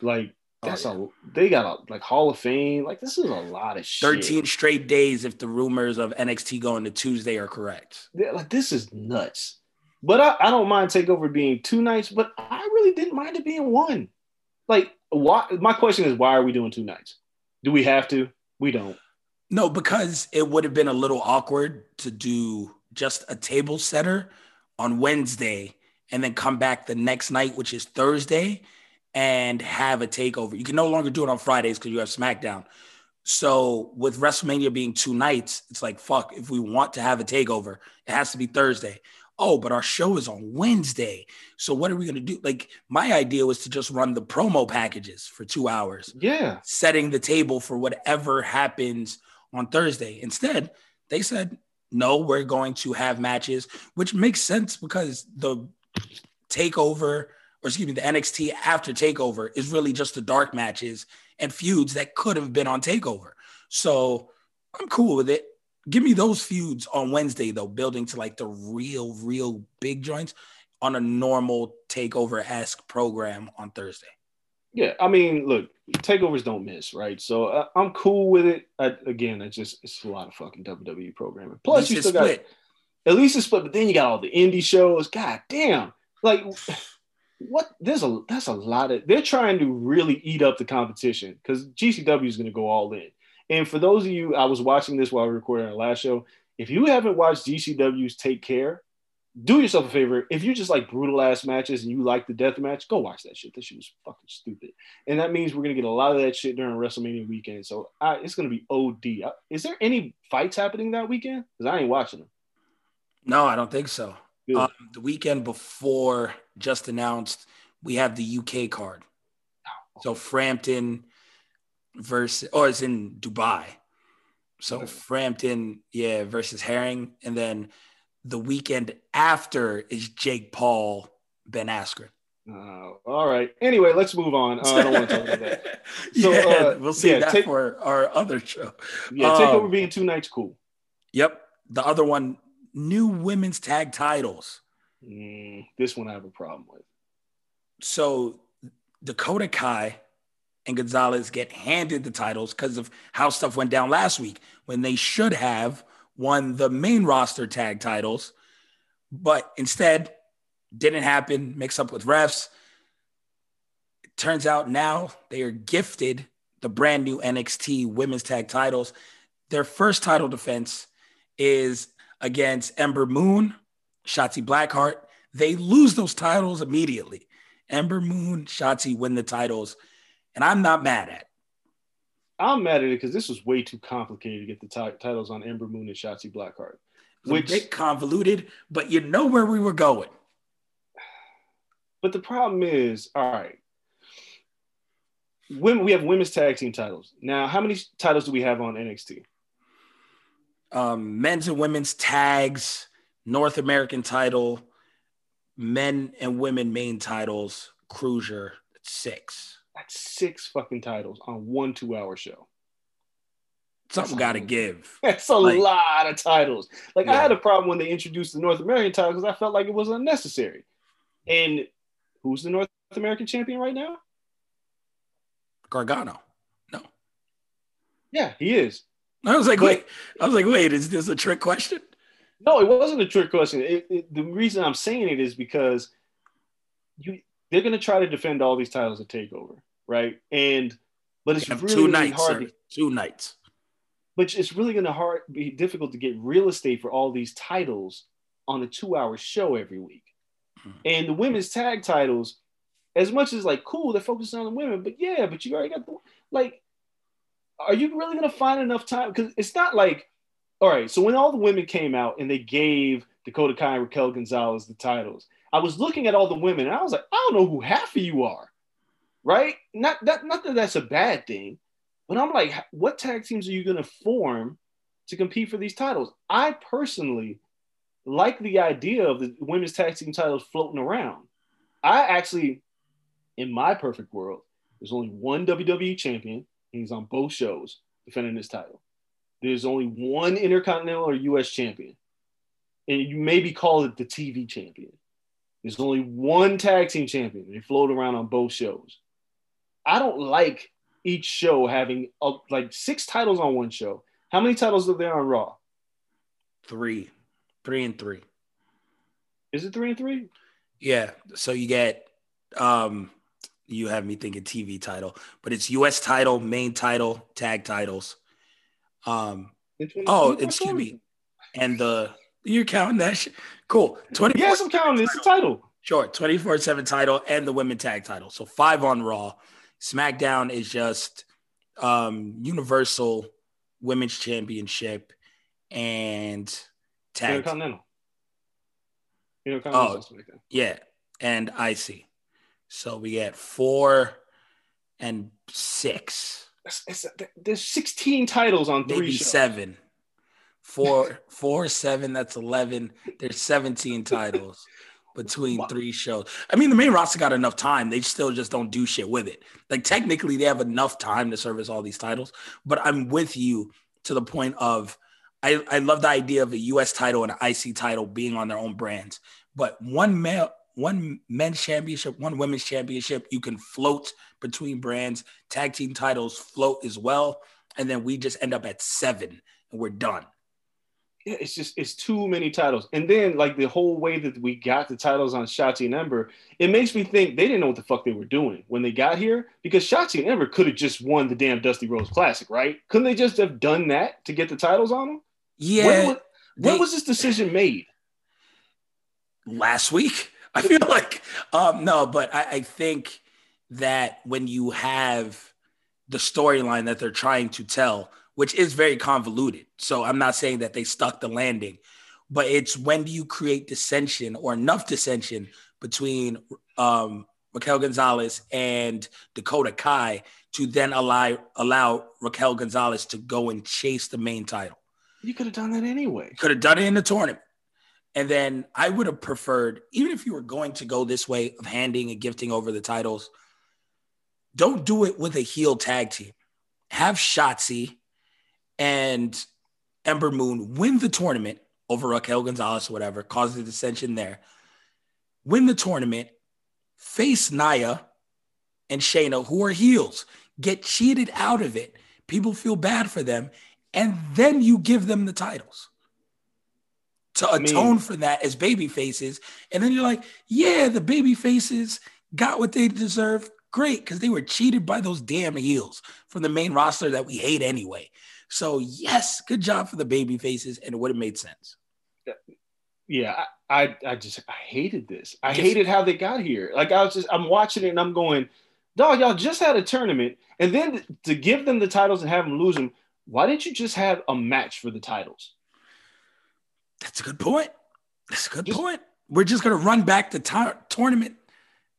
Like Oh, that's yeah. a they got a like Hall of Fame. Like this is a lot of shit. 13 straight days if the rumors of NXT going to Tuesday are correct. Yeah, like this is nuts. But I, I don't mind takeover being two nights, but I really didn't mind it being one. Like why my question is why are we doing two nights? Do we have to? We don't. No, because it would have been a little awkward to do just a table setter on Wednesday and then come back the next night, which is Thursday, and have a takeover. You can no longer do it on Fridays because you have SmackDown. So with WrestleMania being two nights, it's like fuck. If we want to have a takeover, it has to be Thursday. Oh, but our show is on Wednesday. So what are we gonna do? Like my idea was to just run the promo packages for two hours Yeah. setting the table for whatever happens on Thursday. Instead, they said, no, we're going to have matches, which makes sense because the takeover, or excuse me, the NXT after takeover is really just the dark matches and feuds that could have been on takeover. So I'm cool with it. Give me those feuds on Wednesday, though, building to like the real, real big joints on a normal takeover esque program on Thursday. Yeah, I mean, look, takeovers don't miss, right? So uh, I'm cool with it. I, again, it's just it's a lot of fucking WWE programming. Plus, you still got split. at least it's split, but then you got all the indie shows. God damn, like what? There's a that's a lot of. They're trying to really eat up the competition because GCW is going to go all in. And for those of you, I was watching this while we recording our last show. If you haven't watched GCW's Take Care, do yourself a favor. If you just like brutal ass matches and you like the death match, go watch that shit. That shit was fucking stupid. And that means we're gonna get a lot of that shit during WrestleMania weekend. So I, it's gonna be OD. Is there any fights happening that weekend? Because I ain't watching them. No, I don't think so. Um, the weekend before just announced, we have the UK card. So Frampton versus, or it's in Dubai. So Frampton, yeah, versus Herring. And then the weekend after is Jake Paul, Ben Askren. Uh, all right. Anyway, let's move on. Uh, I don't want to talk about that. So, yeah, uh, we'll see yeah, that take- for our other show. Yeah, Um, takeover being two nights, cool. Yep. The other one, new women's tag titles. Mm, this one I have a problem with. so Dakota Kai and Gonzalez get handed the titles because of how stuff went down last week when they should have won the main roster tag titles, but instead didn't happen, mix up with refs. It turns out now they are gifted the brand new NXT women's tag titles. Their first title defense is against Ember Moon, Shotzi Blackheart. They lose those titles immediately. Ember Moon, Shotzi win the titles, and I'm not mad at. it. I'm mad at it because this was way too complicated to get the ti- titles on Ember Moon and Shotzi Blackheart. It's a Which, bit convoluted, but you know where we were going. but the problem is, all right, women, we have women's tag team titles. Now, how many titles do we have on NXT? Um, men's and women's tags, North American title, men and women main titles, Cruiser, six. That's six fucking titles on one two-hour show. Something got to give. That's a Like- lot of titles. Like I had a problem when they introduced the North American title because I felt like it was unnecessary. And who's the North American champion right now? Gargano. No. Yeah, he is. I was like, But- wait. I was like, wait. Is this a trick question? No, it wasn't a trick question. It, it, the reason I'm saying it is because you they're going to try to defend all these titles at Takeover, right? And but it's really, two really nights, hard. sir. To, Two nights. but it's really going to hard be difficult to get real estate for all these titles on a two-hour show every week. Mhm. And the women's tag titles, as much as like cool, they're focusing on the women, but yeah, but you already got the like. Are you really going to find enough time? Because it's not like, all right. So when all the women came out and they gave Dakota Kai and Raquel Gonzalez the titles, I was looking at all the women and I was like, I don't know who half of you are, right? Not that, not that that's a bad thing, but I'm like, what tag teams are you going to form to compete for these titles? I personally like the idea of the women's tag team titles floating around. I actually, in my perfect world, there's only one WWE champion. He's on both shows defending his title. There's only one Intercontinental or US champion. And you maybe call it the TV champion. There's only one tag team champion. They float around on both shows. I don't like each show having uh, like six titles on one show. How many titles are there on Raw? Three. Three and three. Is it three and three? Yeah. So you get um you have me thinking TV title, but it's US title, main title, tag titles. Um oh, excuse me. And the you're counting that shit. Cool. 24 Yes, I'm counting. It's a title. Sure, 24 7 title and the women tag title. So five on Raw. SmackDown is just um Universal Women's Championship and tag. Intercontinental. Intercontinental. Oh. like. Yeah, and IC. So we get four and six, That's- it's- there's 16 titles on three maybe shows. seven. Four, four, seven, that's 11. There's 17 titles between Wow. three shows. I mean, the main roster got enough time. They still just don't do shit with it. Like, technically, they have enough time to service all these titles. But I'm with you to the point of I, I love the idea of a US title and an IC title being on their own brands. But one male, one men's championship, one women's championship, you can float between brands. Tag team titles float as well. And then we just end up at seven and we're done. Yeah, it's just it's too many titles. And then like the whole way that we got the titles on Shotzi and Ember, it makes me think they didn't know what the fuck they were doing when they got here because Shotzi and Ember could have just won the damn Dusty Rhodes Classic, right? Couldn't they just have done that to get the titles on them? Yeah. When, when they- was this decision made? last week. I feel like um no, but I, I think that when you have the storyline that they're trying to tell, which is very convoluted. So I'm not saying that they stuck the landing, but it's when do you create dissension or enough dissension between um Raquel Gonzalez and Dakota Kai to then allow allow Raquel Gonzalez to go and chase the main title. You could have done that anyway. Could have done it in the tournament. And then I would have preferred, even if you were going to go this way of handing and gifting over the titles, don't do it with a heel tag team. Have Shotzi and Ember Moon win the tournament over Raquel Gonzalez or whatever, causes the dissension there. Win the tournament, face Nia and Shayna, who are heels, get cheated out of it. People feel bad for them. And then you give them the titles to I mean- atone for that as baby faces. And then you're like, yeah, the baby faces got what they deserve. Great, because they were cheated by those damn heels from the main roster that we hate anyway. So yes, good job for the baby faces, and it would have made sense. Yeah, I, I, I just I hated this. I Yes. hated how they got here. Like I was just I'm watching it and I'm going, dog, y'all just had a tournament, and then to give them the titles and have them lose them. Why didn't you just have a match for the titles? That's a good point. That's a good Just- point. We're just gonna run back the tou- tournament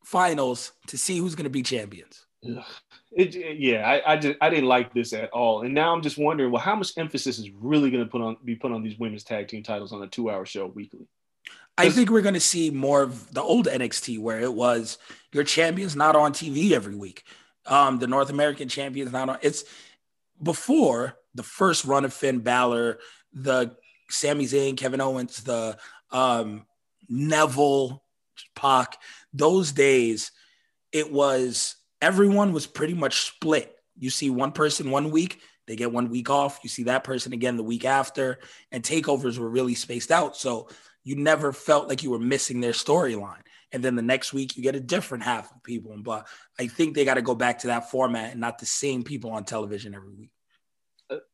finals to see who's gonna be champions. Ugh. It, yeah, I, I just I didn't like this at all, and now I'm just wondering, well, how much emphasis is really going to put on be put on these women's tag team titles on a two hour show weekly? I think we're going to see more of the old NXT where it was your champions not on TV every week. Um, the North American champions not on. It's before the first run of Finn Balor, the Sami Zayn, Kevin Owens, the um, Neville, Pac. Those days, it was everyone was pretty much split. You see one person one week, they get one week off. You see that person again the week after, and takeovers were really spaced out. So you never felt like you were missing their storyline. And then the next week you get a different half of people. But I think they got to go back to that format and not the same people on television every week.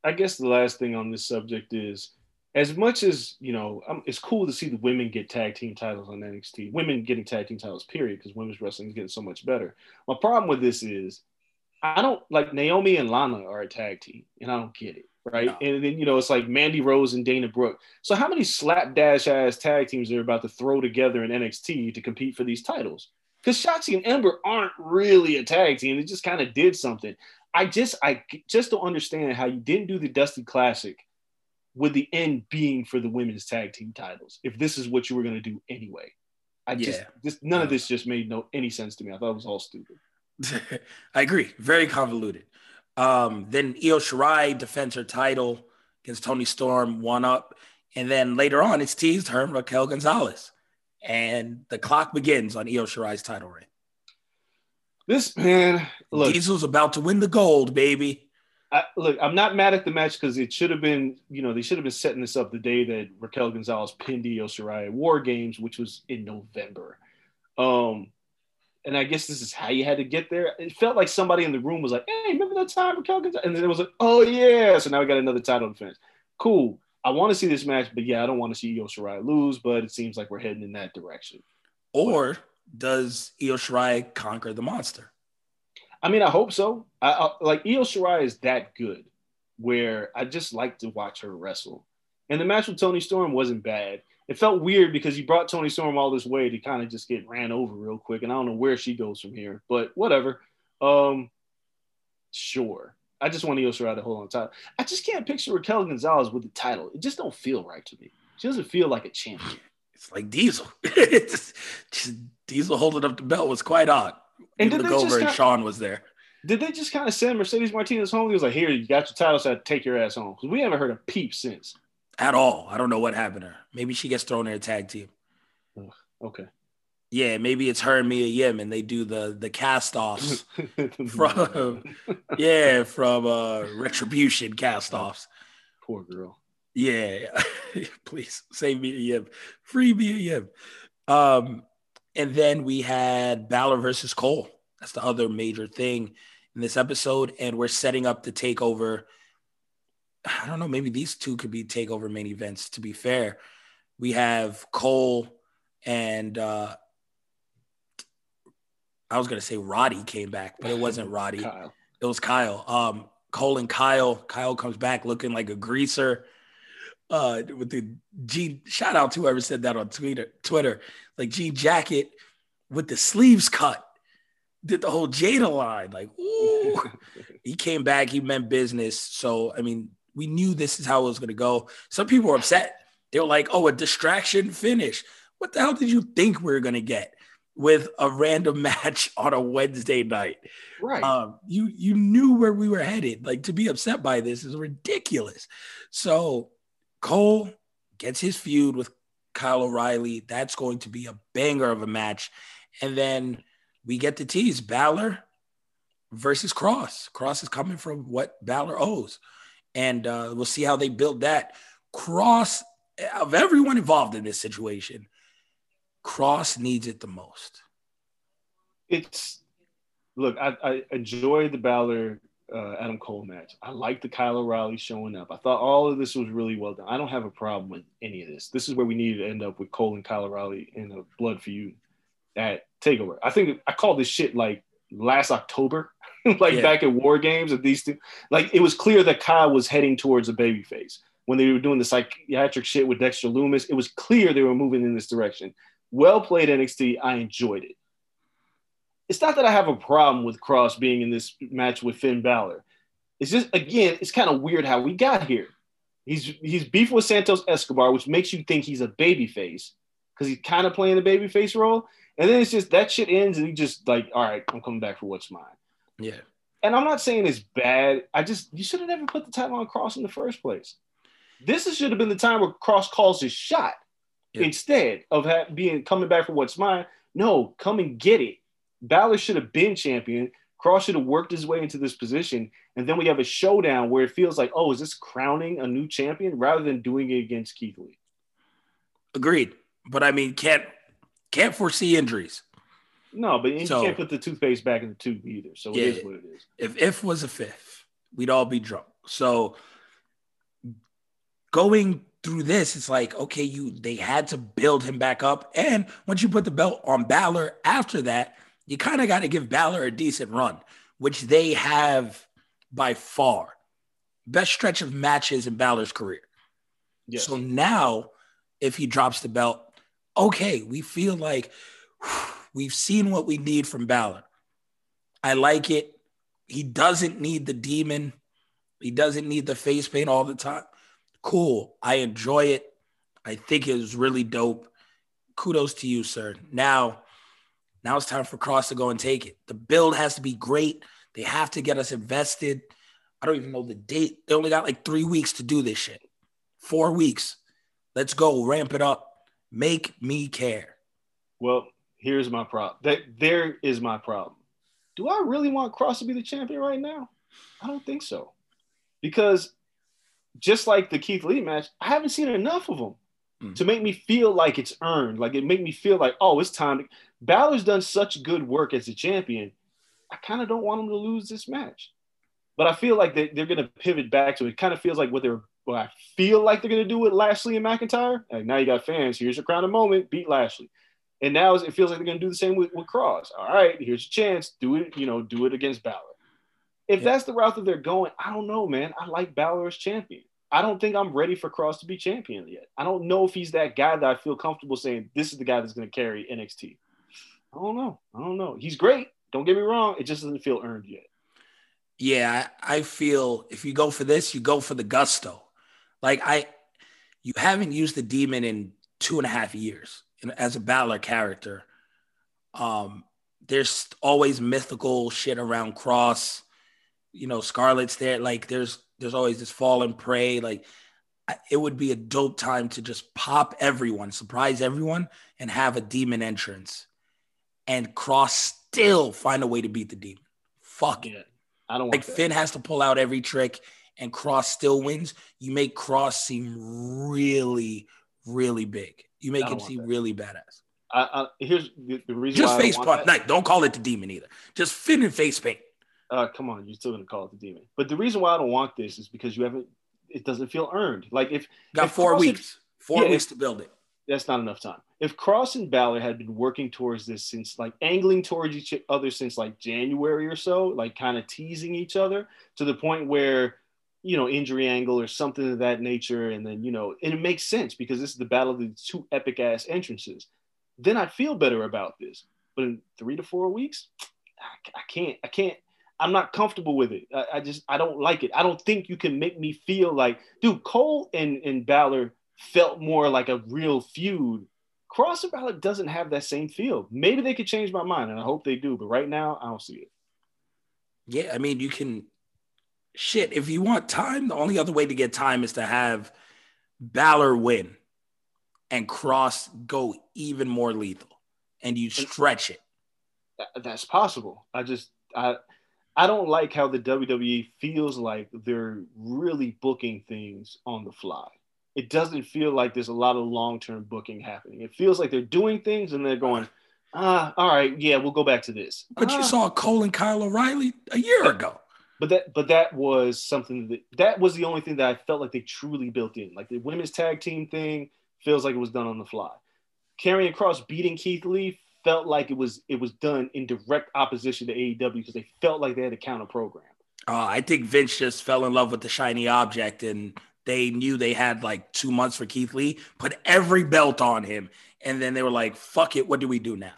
I guess the last thing on this subject is as much as you know, um, it's cool to see the women get tag team titles on NXT. Women getting tag team titles, period, because women's wrestling is getting so much better. My problem with this is, I don't like Naomi and Lana are a tag team, and I don't get it, right? No. And then you know, it's like Mandy Rose and Dana Brooke. So how many slapdash ass tag teams are about to throw together in NXT to compete for these titles? Because Shotzi and Ember aren't really a tag team; they just kind of did something. I just, I just don't understand how you didn't do the Dusty Classic with the end being for the women's tag team titles if this is what you were going to do anyway i just Yeah. this none of this just made no any sense to me i thought it was all stupid I agree. Very convoluted. Um, then Io Shirai defends her title against Toni Storm, one up. And then later on, it's teased her and Raquel Gonzalez. And the clock begins on Io Shirai's title reign. this man look Diesel's about to win the gold, baby. I, look i'm not mad at the match because it should have been you know they should have been setting this up the day that raquel gonzalez pinned Io Shirai at war games which was in november um and I guess this is how you had to get there. It felt like somebody in the room was like, "Hey, remember that time Raquel Gonzalez?" And then it was like, "Oh yeah!" So now we got another title defense. Cool. I want to see this match, but yeah, I don't want to see Io Shirai lose. But it seems like we're heading in that direction. Or does Io Shirai conquer the monster? I mean, I hope so. I, I like Io Shirai is that good, where I just like to watch her wrestle. And the match with Toni Storm wasn't bad. It felt weird because you brought Toni Storm all this way to kind of just get ran over real quick, and I don't know where she goes from here, but whatever. Um, sure. I just want Io Shirai to hold on title. I just can't picture Raquel Gonzalez with the title. It just don't feel right to me. She doesn't feel like a champion. It's like Diesel. Diesel holding up the belt was quite odd. And did they just over and kinda- Sean was there. Did they just kind of send Mercedes Martinez home? He was like, "Here, you got your title, so take your ass home." Because we haven't heard a peep since. At all. I don't know what happened to her. Maybe she gets thrown in a tag team. Okay. Yeah, maybe it's her and Mia Yim and they do the the cast offs from yeah, from uh retribution cast offs. Poor girl. Yeah. Please save Mia Yim. Free Mia Yim. Um, and then we had Balor versus Cole. That's the other major thing in this episode. And we're setting up the takeover. I don't know, maybe these two could be takeover main events, to be fair. We have Cole and uh I was gonna say Roddy came back, but it wasn't Roddy. Kyle. It was Kyle. Um, Cole and Kyle. Kyle comes back looking like a greaser. Uh, with the G shout out to whoever said that on Twitter. Twitter, like G jacket with the sleeves cut. Did the whole Jada line. Like, ooh. he came back, he meant business. So I mean, we knew this is how it was gonna go. Some people were upset. They were like, oh, a distraction finish. What the hell did you think we were gonna get with a random match on a Wednesday night? Right. um, you you knew where we were headed. Like to be upset by this is ridiculous. So Cole gets his feud with Kyle O'Reilly. That's going to be a banger of a match. And then we get to tease Balor versus Kross. Kross is coming from what Balor owes. And uh, we'll see how they build that. Kross, of everyone involved in this situation, Kross needs it the most. it's look, I, I enjoy the Balor uh, Adam Cole match. I like the Kyle O'Reilly showing up. I thought all of this was really well done. I don't have a problem with any of this. This is where we needed to end up with Cole and Kyle O'Reilly in a blood feud at Takeover. I think I called this shit like last October, like Yeah. back at War Games. Of these two, like it was clear that Kyle was heading towards a babyface when they were doing the psychiatric shit with Dexter Lumis. It was clear they were moving in this direction. Well played NXT. I enjoyed it it's not that I have a problem with Kross being in this match with Finn Balor. It's just again, it's kind of weird how we got here. He's he's beef with Santos Escobar, which makes you think he's a babyface because he's kind of playing the babyface role. And then it's just that shit ends, and he just like, all right, I'm coming back for what's mine. Yeah. And I'm not saying it's bad. I just you should have never put the title on Kross in the first place. This is- should have been the time where Kross calls his shot Yeah. instead of ha- being coming back for what's mine. No, come and get it. Balor should have been champion. Kross should have worked his way into this position, and then we have a showdown where it feels like, oh, is this crowning a new champion rather than doing it against Keith Lee? Agreed. but I mean, can't can't foresee injuries. No, but you So- can't put the toothpaste back in the tube either. So Yeah. it is what it is. If if was a fifth, we'd all be drunk. So going through this, it's like okay, you they had to build him back up, and once you put the belt on Balor after that, you kind of got to give Balor a decent run, which they have by far best stretch of matches in Balor's career. Yes. So now, if he drops the belt, okay, we feel like we've seen what we need from Balor. I like it. He doesn't need the demon. He doesn't need the face paint all the time. Cool. I enjoy it. I think it was really dope. Kudos to you, sir. Now, now it's time for Kross to go and take it. The build has to be great. They have to get us invested. I don't even know the date. They only got like three weeks to do this shit. Four weeks. Let's go. Ramp it up. Make me care. Well, here's my problem. That there is my problem. Do I really want Kross to be the champion right now? I don't think so. Because just like the Keith Lee match, I haven't seen enough of him Mm. to make me feel like it's earned. Like it made me feel like, oh, it's time. To... Balor's done such good work as a champion. I kind of don't want him to lose this match. But I feel like they, they're going to pivot back to it. It kind of feels like what they're, what I feel like they're going to do with Lashley and McIntyre. Like now you got fans. Here's your crowning moment. Beat Lashley. And now it feels like they're going to do the same with, with Kross. All right, here's your chance. Do it, you know, do it against Balor. If Yeah. that's the route that they're going, I don't know, man. I like Balor as champion. I don't think I'm ready for Kross to be champion yet. I don't know if he's that guy that I feel comfortable saying this is the guy that's going to carry NXT. I don't know. I don't know. He's great. Don't get me wrong. It just doesn't feel earned yet. Yeah, I feel if you go for this, you go for the gusto. Like I, you haven't used the demon in two and a half years as a Balor character. Um, there's always mythical shit around Kross. You know, Scarlett's there. Like there's there's always this fallen prey. Like it would be a dope time to just pop everyone, surprise everyone, and have a demon entrance, and Kross still find a way to beat the demon. Fuck it. I don't Like. Finn has to pull out every trick and Kross still wins. You make Kross seem really, really big. You make him seem that. really badass. I, I, here's the, the reason Just face paint. Like, don't call it the demon either. Just Finn and face paint. Uh, come on, you're still gonna call it the demon. But the reason why I don't want this is because you haven't. It doesn't feel earned. Like if Got if four weeks. Four Yeah, weeks to build it. that's not enough time. If Kross and Balor had been working towards this since like angling towards each other since like January or so, like kind of teasing each other to the point where you know injury angle or something of that nature, and then you know, and it makes sense because this is the battle of the two epic ass entrances. Then I'd feel better about this. But in three to four weeks, I, I can't. I can't. I'm not comfortable with it. I, I just I don't like it. I don't think you can make me feel like, dude, Cole and and Balor felt more like a real feud. Kross and Balor doesn't have that same feel. Maybe they could change my mind, and I hope they do. But right now, I don't see it. Yeah, I mean, you can. Shit, if you want time, the only other way to get time is to have Balor win and Kross go even more lethal, and you stretch it. That's possible. I just I I don't like how the WWE feels like they're really booking things on the fly. It doesn't feel like there's a lot of long-term booking happening. It feels like they're doing things and they're going, ah, all right, yeah, we'll go back to this. But you Ah. saw Cole and Kyle O'Reilly a year ago. but that but that was something that that was the only thing that I felt like they truly built in. Like the women's tag team thing feels like it was done on the fly. Karrion Kross beating Keith Lee felt like it was it was done in direct opposition to AEW because they felt like they had a counter program. Uh, I think Vince just fell in love with the shiny object and they knew they had like two months for Keith Lee, put every belt on him. And then they were like, fuck it, what do we do now?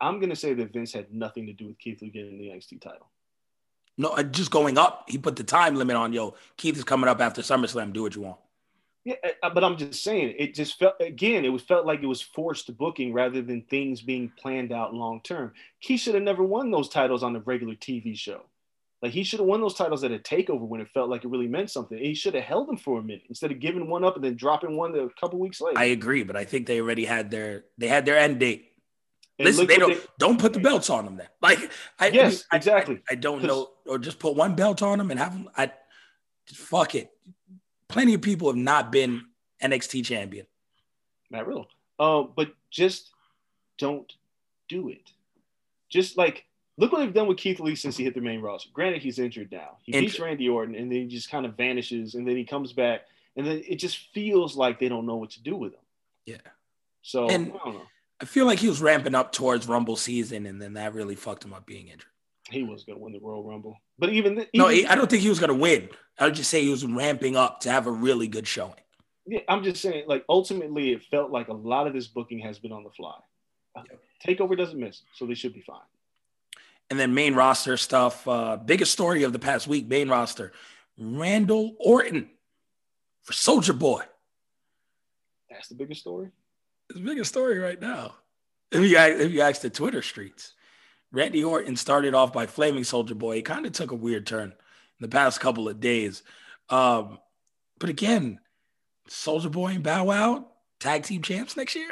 I'm gonna say that Vince had nothing to do with Keith Lee getting the NXT title. No, uh, just going up. He put the time limit on, yo, Keith is coming up after SummerSlam. Do what you want. Yeah, uh, but I'm just saying it just felt again, it was felt like it was forced booking rather than things being planned out long term. He should have never won those titles on a regular TV show. Like he should have won those titles at a takeover when it felt like it really meant something. He should have held them for a minute instead of giving one up and then dropping one a couple weeks later. I agree, but I think they already had their they had their end date. And Listen, they don't don't put the belts on them then. Like I Yes, I, exactly. I, I don't know, or just put one belt on them and have them. I fuck it. Plenty of people have not been NXT champion. Not Riddle. Um, but just don't do it. Just like look what they've done with Keith Lee since he hit the main roster. Granted, he's injured now. He beats Randy Orton, and then he just kind of vanishes, and then he comes back, and then it just feels like they don't know what to do with him. Yeah. So And- I don't know. I feel like he was ramping up towards Rumble season, and then that really fucked him up being injured. He was going to win the Royal Rumble, but even, No, even I don't think he was going to win. I would just say he was ramping up to have a really good showing. Yeah, I'm just saying, like ultimately, it felt like a lot of this booking has been on the fly. Takeover doesn't miss, so they should be fine. And then main roster stuff. Uh, biggest story of the past week, main roster. Randall Orton for Soldier Boy. That's the biggest story. It's the biggest story right now. If you, if you ask the Twitter streets, Randy Orton started off by flaming Soldier Boy. It kind of took a weird turn in the past couple of days. Um, but again, Soldier Boy and Bow Wow, tag team champs next year.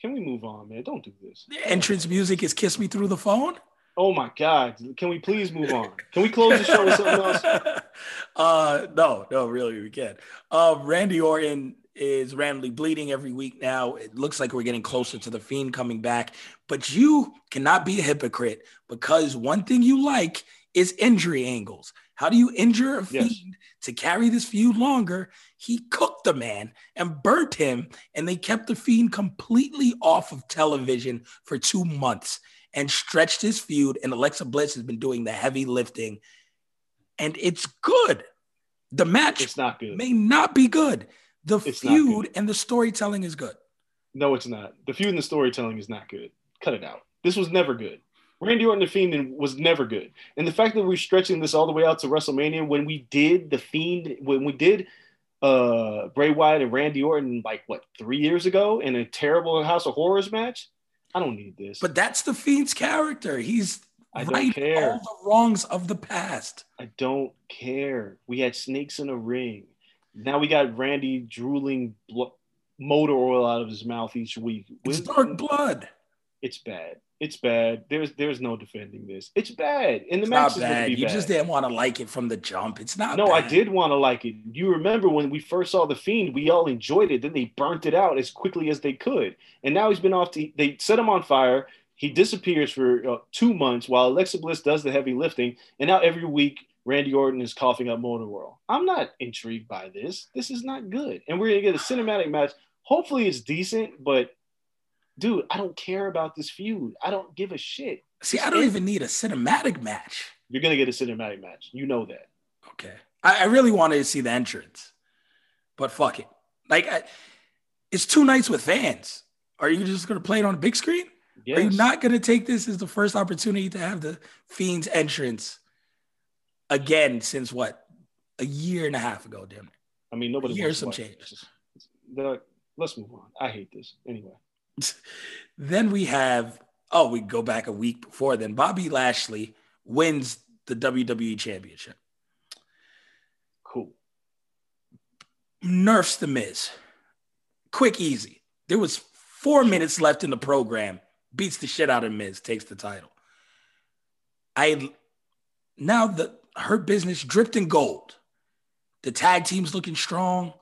Can we move on, man? Don't do this. The entrance music is Kiss Me Through the Phone. Oh my God! Can we please move on? Can we close the show with something else? uh, no, no, really, we can't. Uh, Randy Orton is randomly bleeding every week now. It looks like we're getting closer to the Fiend coming back, but you cannot be a hypocrite because one thing you like is injury angles. How do you injure a Yes. Fiend to carry this feud longer? He cooked the man and burnt him, and they kept the Fiend completely off of television for two months and stretched his feud. And Alexa Bliss has been doing the heavy lifting, and it's good. The match It's not good. may not be good. The It's feud and the storytelling is good. No, it's not. The feud and the storytelling is not good. Cut it out. This was never good. Randy Orton the Fiend was never good. And the fact that we're stretching this all the way out to WrestleMania when we did the Fiend, when we did uh Bray Wyatt and Randy Orton like what three years ago in a terrible House of Horrors match, I don't need this. But that's the Fiend's character. He's I don't right care. all the wrongs of the past. I don't care. We had snakes in a ring. Now we got Randy drooling blo- motor oil out of his mouth each week. It's With- dark blood. It's bad. It's bad. There's there's no defending this. It's bad. And the It's match not is going to bad. You bad. just didn't want to like it from the jump. It's not no, I did want to like it. You remember when we first saw the Fiend, we all enjoyed it. Then they burnt it out as quickly as they could, and now he's been off. To, they set him on fire. He disappears for uh, two months while Alexa Bliss does the heavy lifting, and now every week Randy Orton is coughing up Motor World. I'm not intrigued by this. This is not good, and we're gonna get a cinematic match. Hopefully, it's decent, but dude, I don't care about this feud. I don't give a shit. See, I don't even need a cinematic match. You're gonna get a cinematic match. You know that. Okay. I, I really wanted to see the entrance, but fuck it. Like, I, it's two nights with fans. Are you just going to play it on a big screen? Are you not going to take this as the first opportunity to have the Fiend's entrance again since what? A year and a half ago, damn it. I mean, nobody. Here's some changes. Let's move on. I hate this anyway. Then we have, oh, we go back a week before then. Bobby Lashley wins the WWE Championship. Cool. nerfs the Miz. Quick, easy. There was four minutes left in the program. Beats the shit out of Miz, takes the title. I now the Hurt Business dripped in gold. The tag team's looking strong.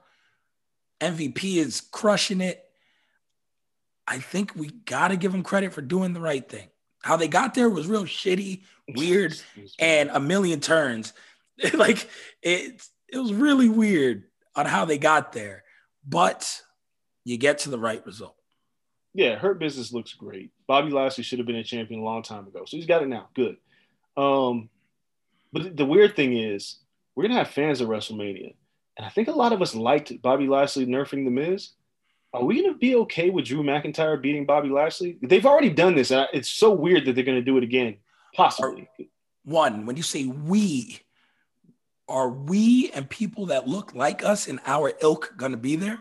MVP is crushing it. I think we gotta give them credit for doing the right thing. How they got there was real shitty, weird, and a million turns. like it, it was really weird on how they got there, but you get to the right result. yeah, Hurt Business looks great. Bobby Lashley should have been a champion a long time ago, so he's got it now. Good. Um, but the weird thing is, we're gonna have fans at WrestleMania, and I think a lot of us liked Bobby Lashley nerfing the Miz. Are we gonna be okay with Drew McIntyre beating Bobby Lashley? They've already done this. and It's so weird that they're gonna do it again, possibly. One, when you say we, are we and people that look like us in our ilk gonna be there?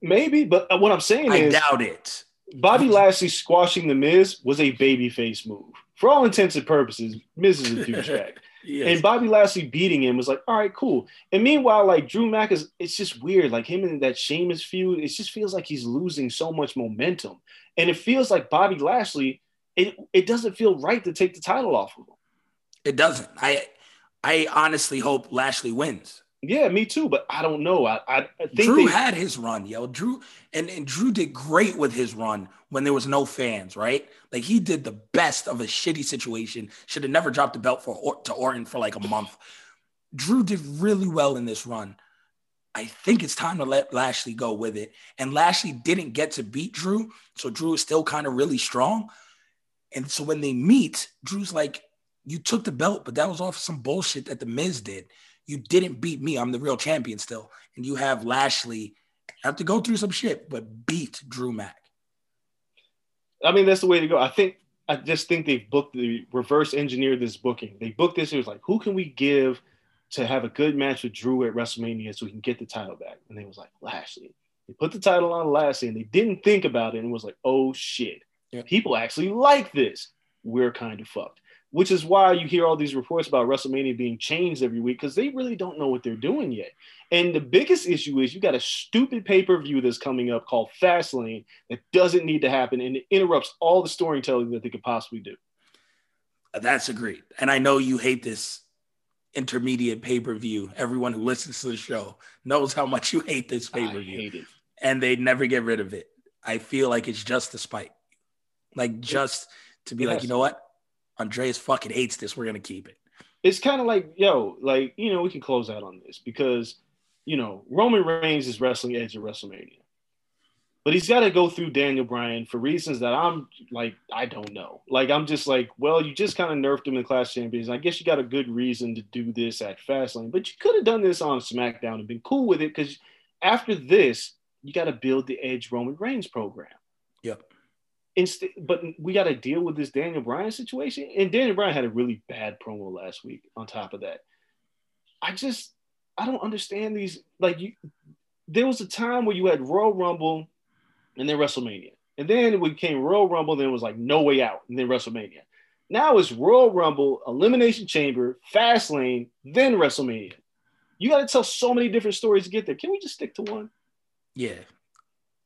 Maybe, but uh, what I'm saying I is, I doubt it. Bobby Lashley squashing the Miz was a babyface move. For all intents and purposes, Miz is a douchebag. Yes. And Bobby Lashley beating him was like, all right, cool. And meanwhile, like Drew Mack is, it's just weird. Like him and that Sheamus feud, it just feels like he's losing so much momentum. And it feels like Bobby Lashley, it, it doesn't feel right to take the title off of him. It doesn't. I I honestly hope Lashley wins Yeah, me too. But I don't know. I, I think Drew they, had his run, yo. Drew and, and Drew did great with his run when there was no fans, right? Like he did the best of a shitty situation. Should have never dropped the belt for Or- to Orton for like a month. Drew did really well in this run. I think it's time to let Lashley go with it. And Lashley didn't get to beat Drew, so Drew is still kind of really strong. And so when they meet, Drew's like, "You took the belt, but that was off some bullshit that the Miz did." You didn't beat me. I'm the real champion still. And you have Lashley have to go through some shit, but beat Drew Mack. I mean, that's the way to go. I think I just think they've booked the reverse engineer this booking. They booked this. It was like, who can we give to have a good match with Drew at WrestleMania so we can get the title back? And they was like, Lashley. They put the title on Lashley and they didn't think about it and was like, oh shit. Yeah. People actually like this. We're kind of fucked. Which is why you hear all these reports about WrestleMania being changed every week because they really don't know what they're doing yet. And the biggest issue is you got a stupid pay per view that's coming up called Fastlane that doesn't need to happen and it interrupts all the storytelling that they could possibly do. That's agreed. And I know you hate this intermediate pay per view. Everyone who listens to the show knows how much you hate this pay per view. And they never get rid of it. I feel like it's just a spite. Like just to be It like, you know what? Andreas fucking hates this. We're gonna keep it. It's kind of like, yo, like, you know, we can close out on this because, you know, Roman Reigns is wrestling Edge at WrestleMania. But he's got to go through Daniel Bryan for reasons that I'm like, I don't know. Like, I'm just like, well, you just kind of nerfed him in Class Champions. I guess you got a good reason to do this at Fastlane, but you could have done this on SmackDown and been cool with it because after this, you got to build the Edge Roman Reigns program. Yep. Instead, but we got to deal with this Daniel Bryan situation. And Daniel Bryan had a really bad promo last week. On top of that, I just I don't understand these. Like you, there was a time where you had Royal Rumble, and then WrestleMania, and then it became Royal Rumble. Then it was like No Way Out, and then WrestleMania. Now it's Royal Rumble, Elimination Chamber, Fastlane, then WrestleMania. You got to tell so many different stories to get there. Can we just stick to one? Yeah.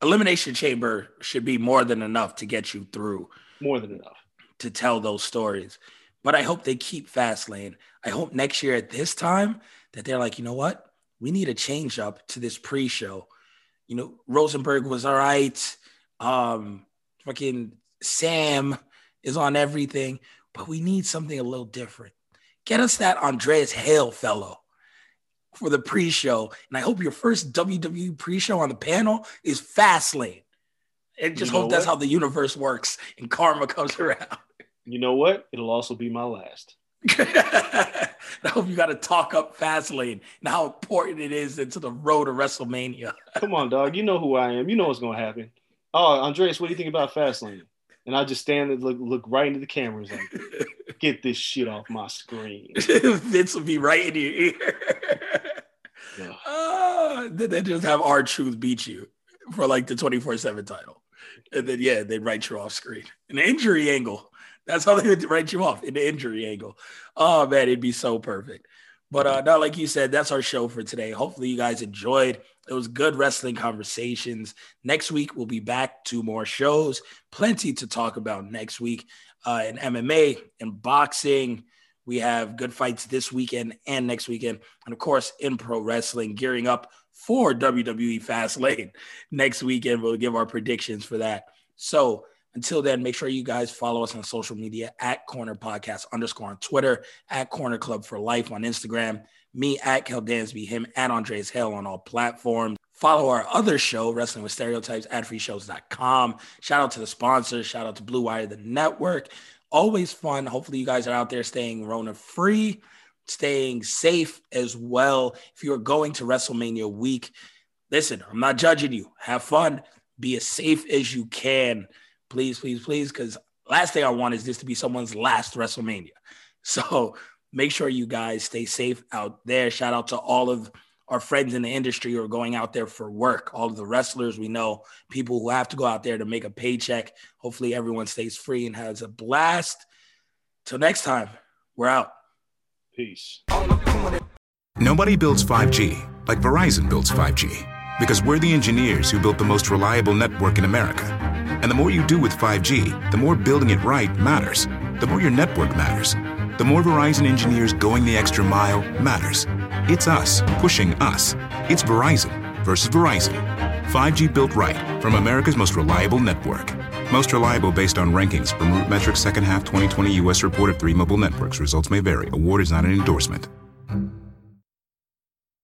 Elimination Chamber should be more than enough to get you through More than enough. to tell those stories. But I hope they keep Fastlane. I hope next year at this time that they're like, you know what? We need a change up to this pre-show. You know, Rosenberg was all right. Um, fucking Sam is on everything, but we need something a little different. Get us that Andreas Hale fellow for the pre-show. And I hope your first WWE pre-show on the panel is Fastlane. And just You know hope that's what? how the universe works and karma comes around. You know what? It'll also be my last. I hope you got to talk up Fastlane and how important it is into the road to WrestleMania. Come on, dog. You know who I am. You know what's gonna happen. Oh, Andreas, what do you think about Fastlane? And I just stand and look, look right into the cameras like, get this shit off my screen. Vince will be right in your ear. Yeah. Ah, then they just have R-Truth beat you for like the 24 7 title. And then, yeah, they'd write you off screen. An injury angle. That's how they would write you off in the injury angle. Oh, man, it'd be so perfect. But uh, now, like you said, that's our show for today. Hopefully, you guys enjoyed. It was good wrestling conversations. Next week, we'll be back to more shows. Plenty to talk about next week uh, in MMA and boxing. We have good fights this weekend and next weekend. And of course, in pro wrestling, gearing up for WWE Fastlane next weekend. We'll give our predictions for that. So until then, make sure you guys follow us on social media at Corner Podcast underscore on Twitter, at Corner Club for Life on Instagram, me at Kel Dansby, him at Andreas Hale on all platforms. Follow our other show, Wrestling with Stereotypes, at freeshows.com. Shout out to the sponsors. Shout out to Blue Wire, the network. Always fun. Hopefully, you guys are out there staying Rona free, staying safe as well. If you are going to WrestleMania week, listen, I'm not judging you. Have fun. Be as safe as you can. Please, please, please. Because last thing I want is this to be someone's last WrestleMania. So make sure you guys stay safe out there. Shout out to all of our friends in the industry who are going out there for work. All of the wrestlers we know, people who have to go out there to make a paycheck. Hopefully, everyone stays free and has a blast. Till next time, we're out. Peace. Nobody builds 5G like Verizon builds 5G because we're the engineers who built the most reliable network in America. And the more you do with 5G, the more building it right matters. The more your network matters. The more Verizon engineers going the extra mile matters. It's us pushing us. It's Verizon versus Verizon. 5G built right from America's most reliable network. Most reliable based on rankings from RootMetrics second half 2020 U.S. report of three mobile networks. Results may vary. Award is not an endorsement.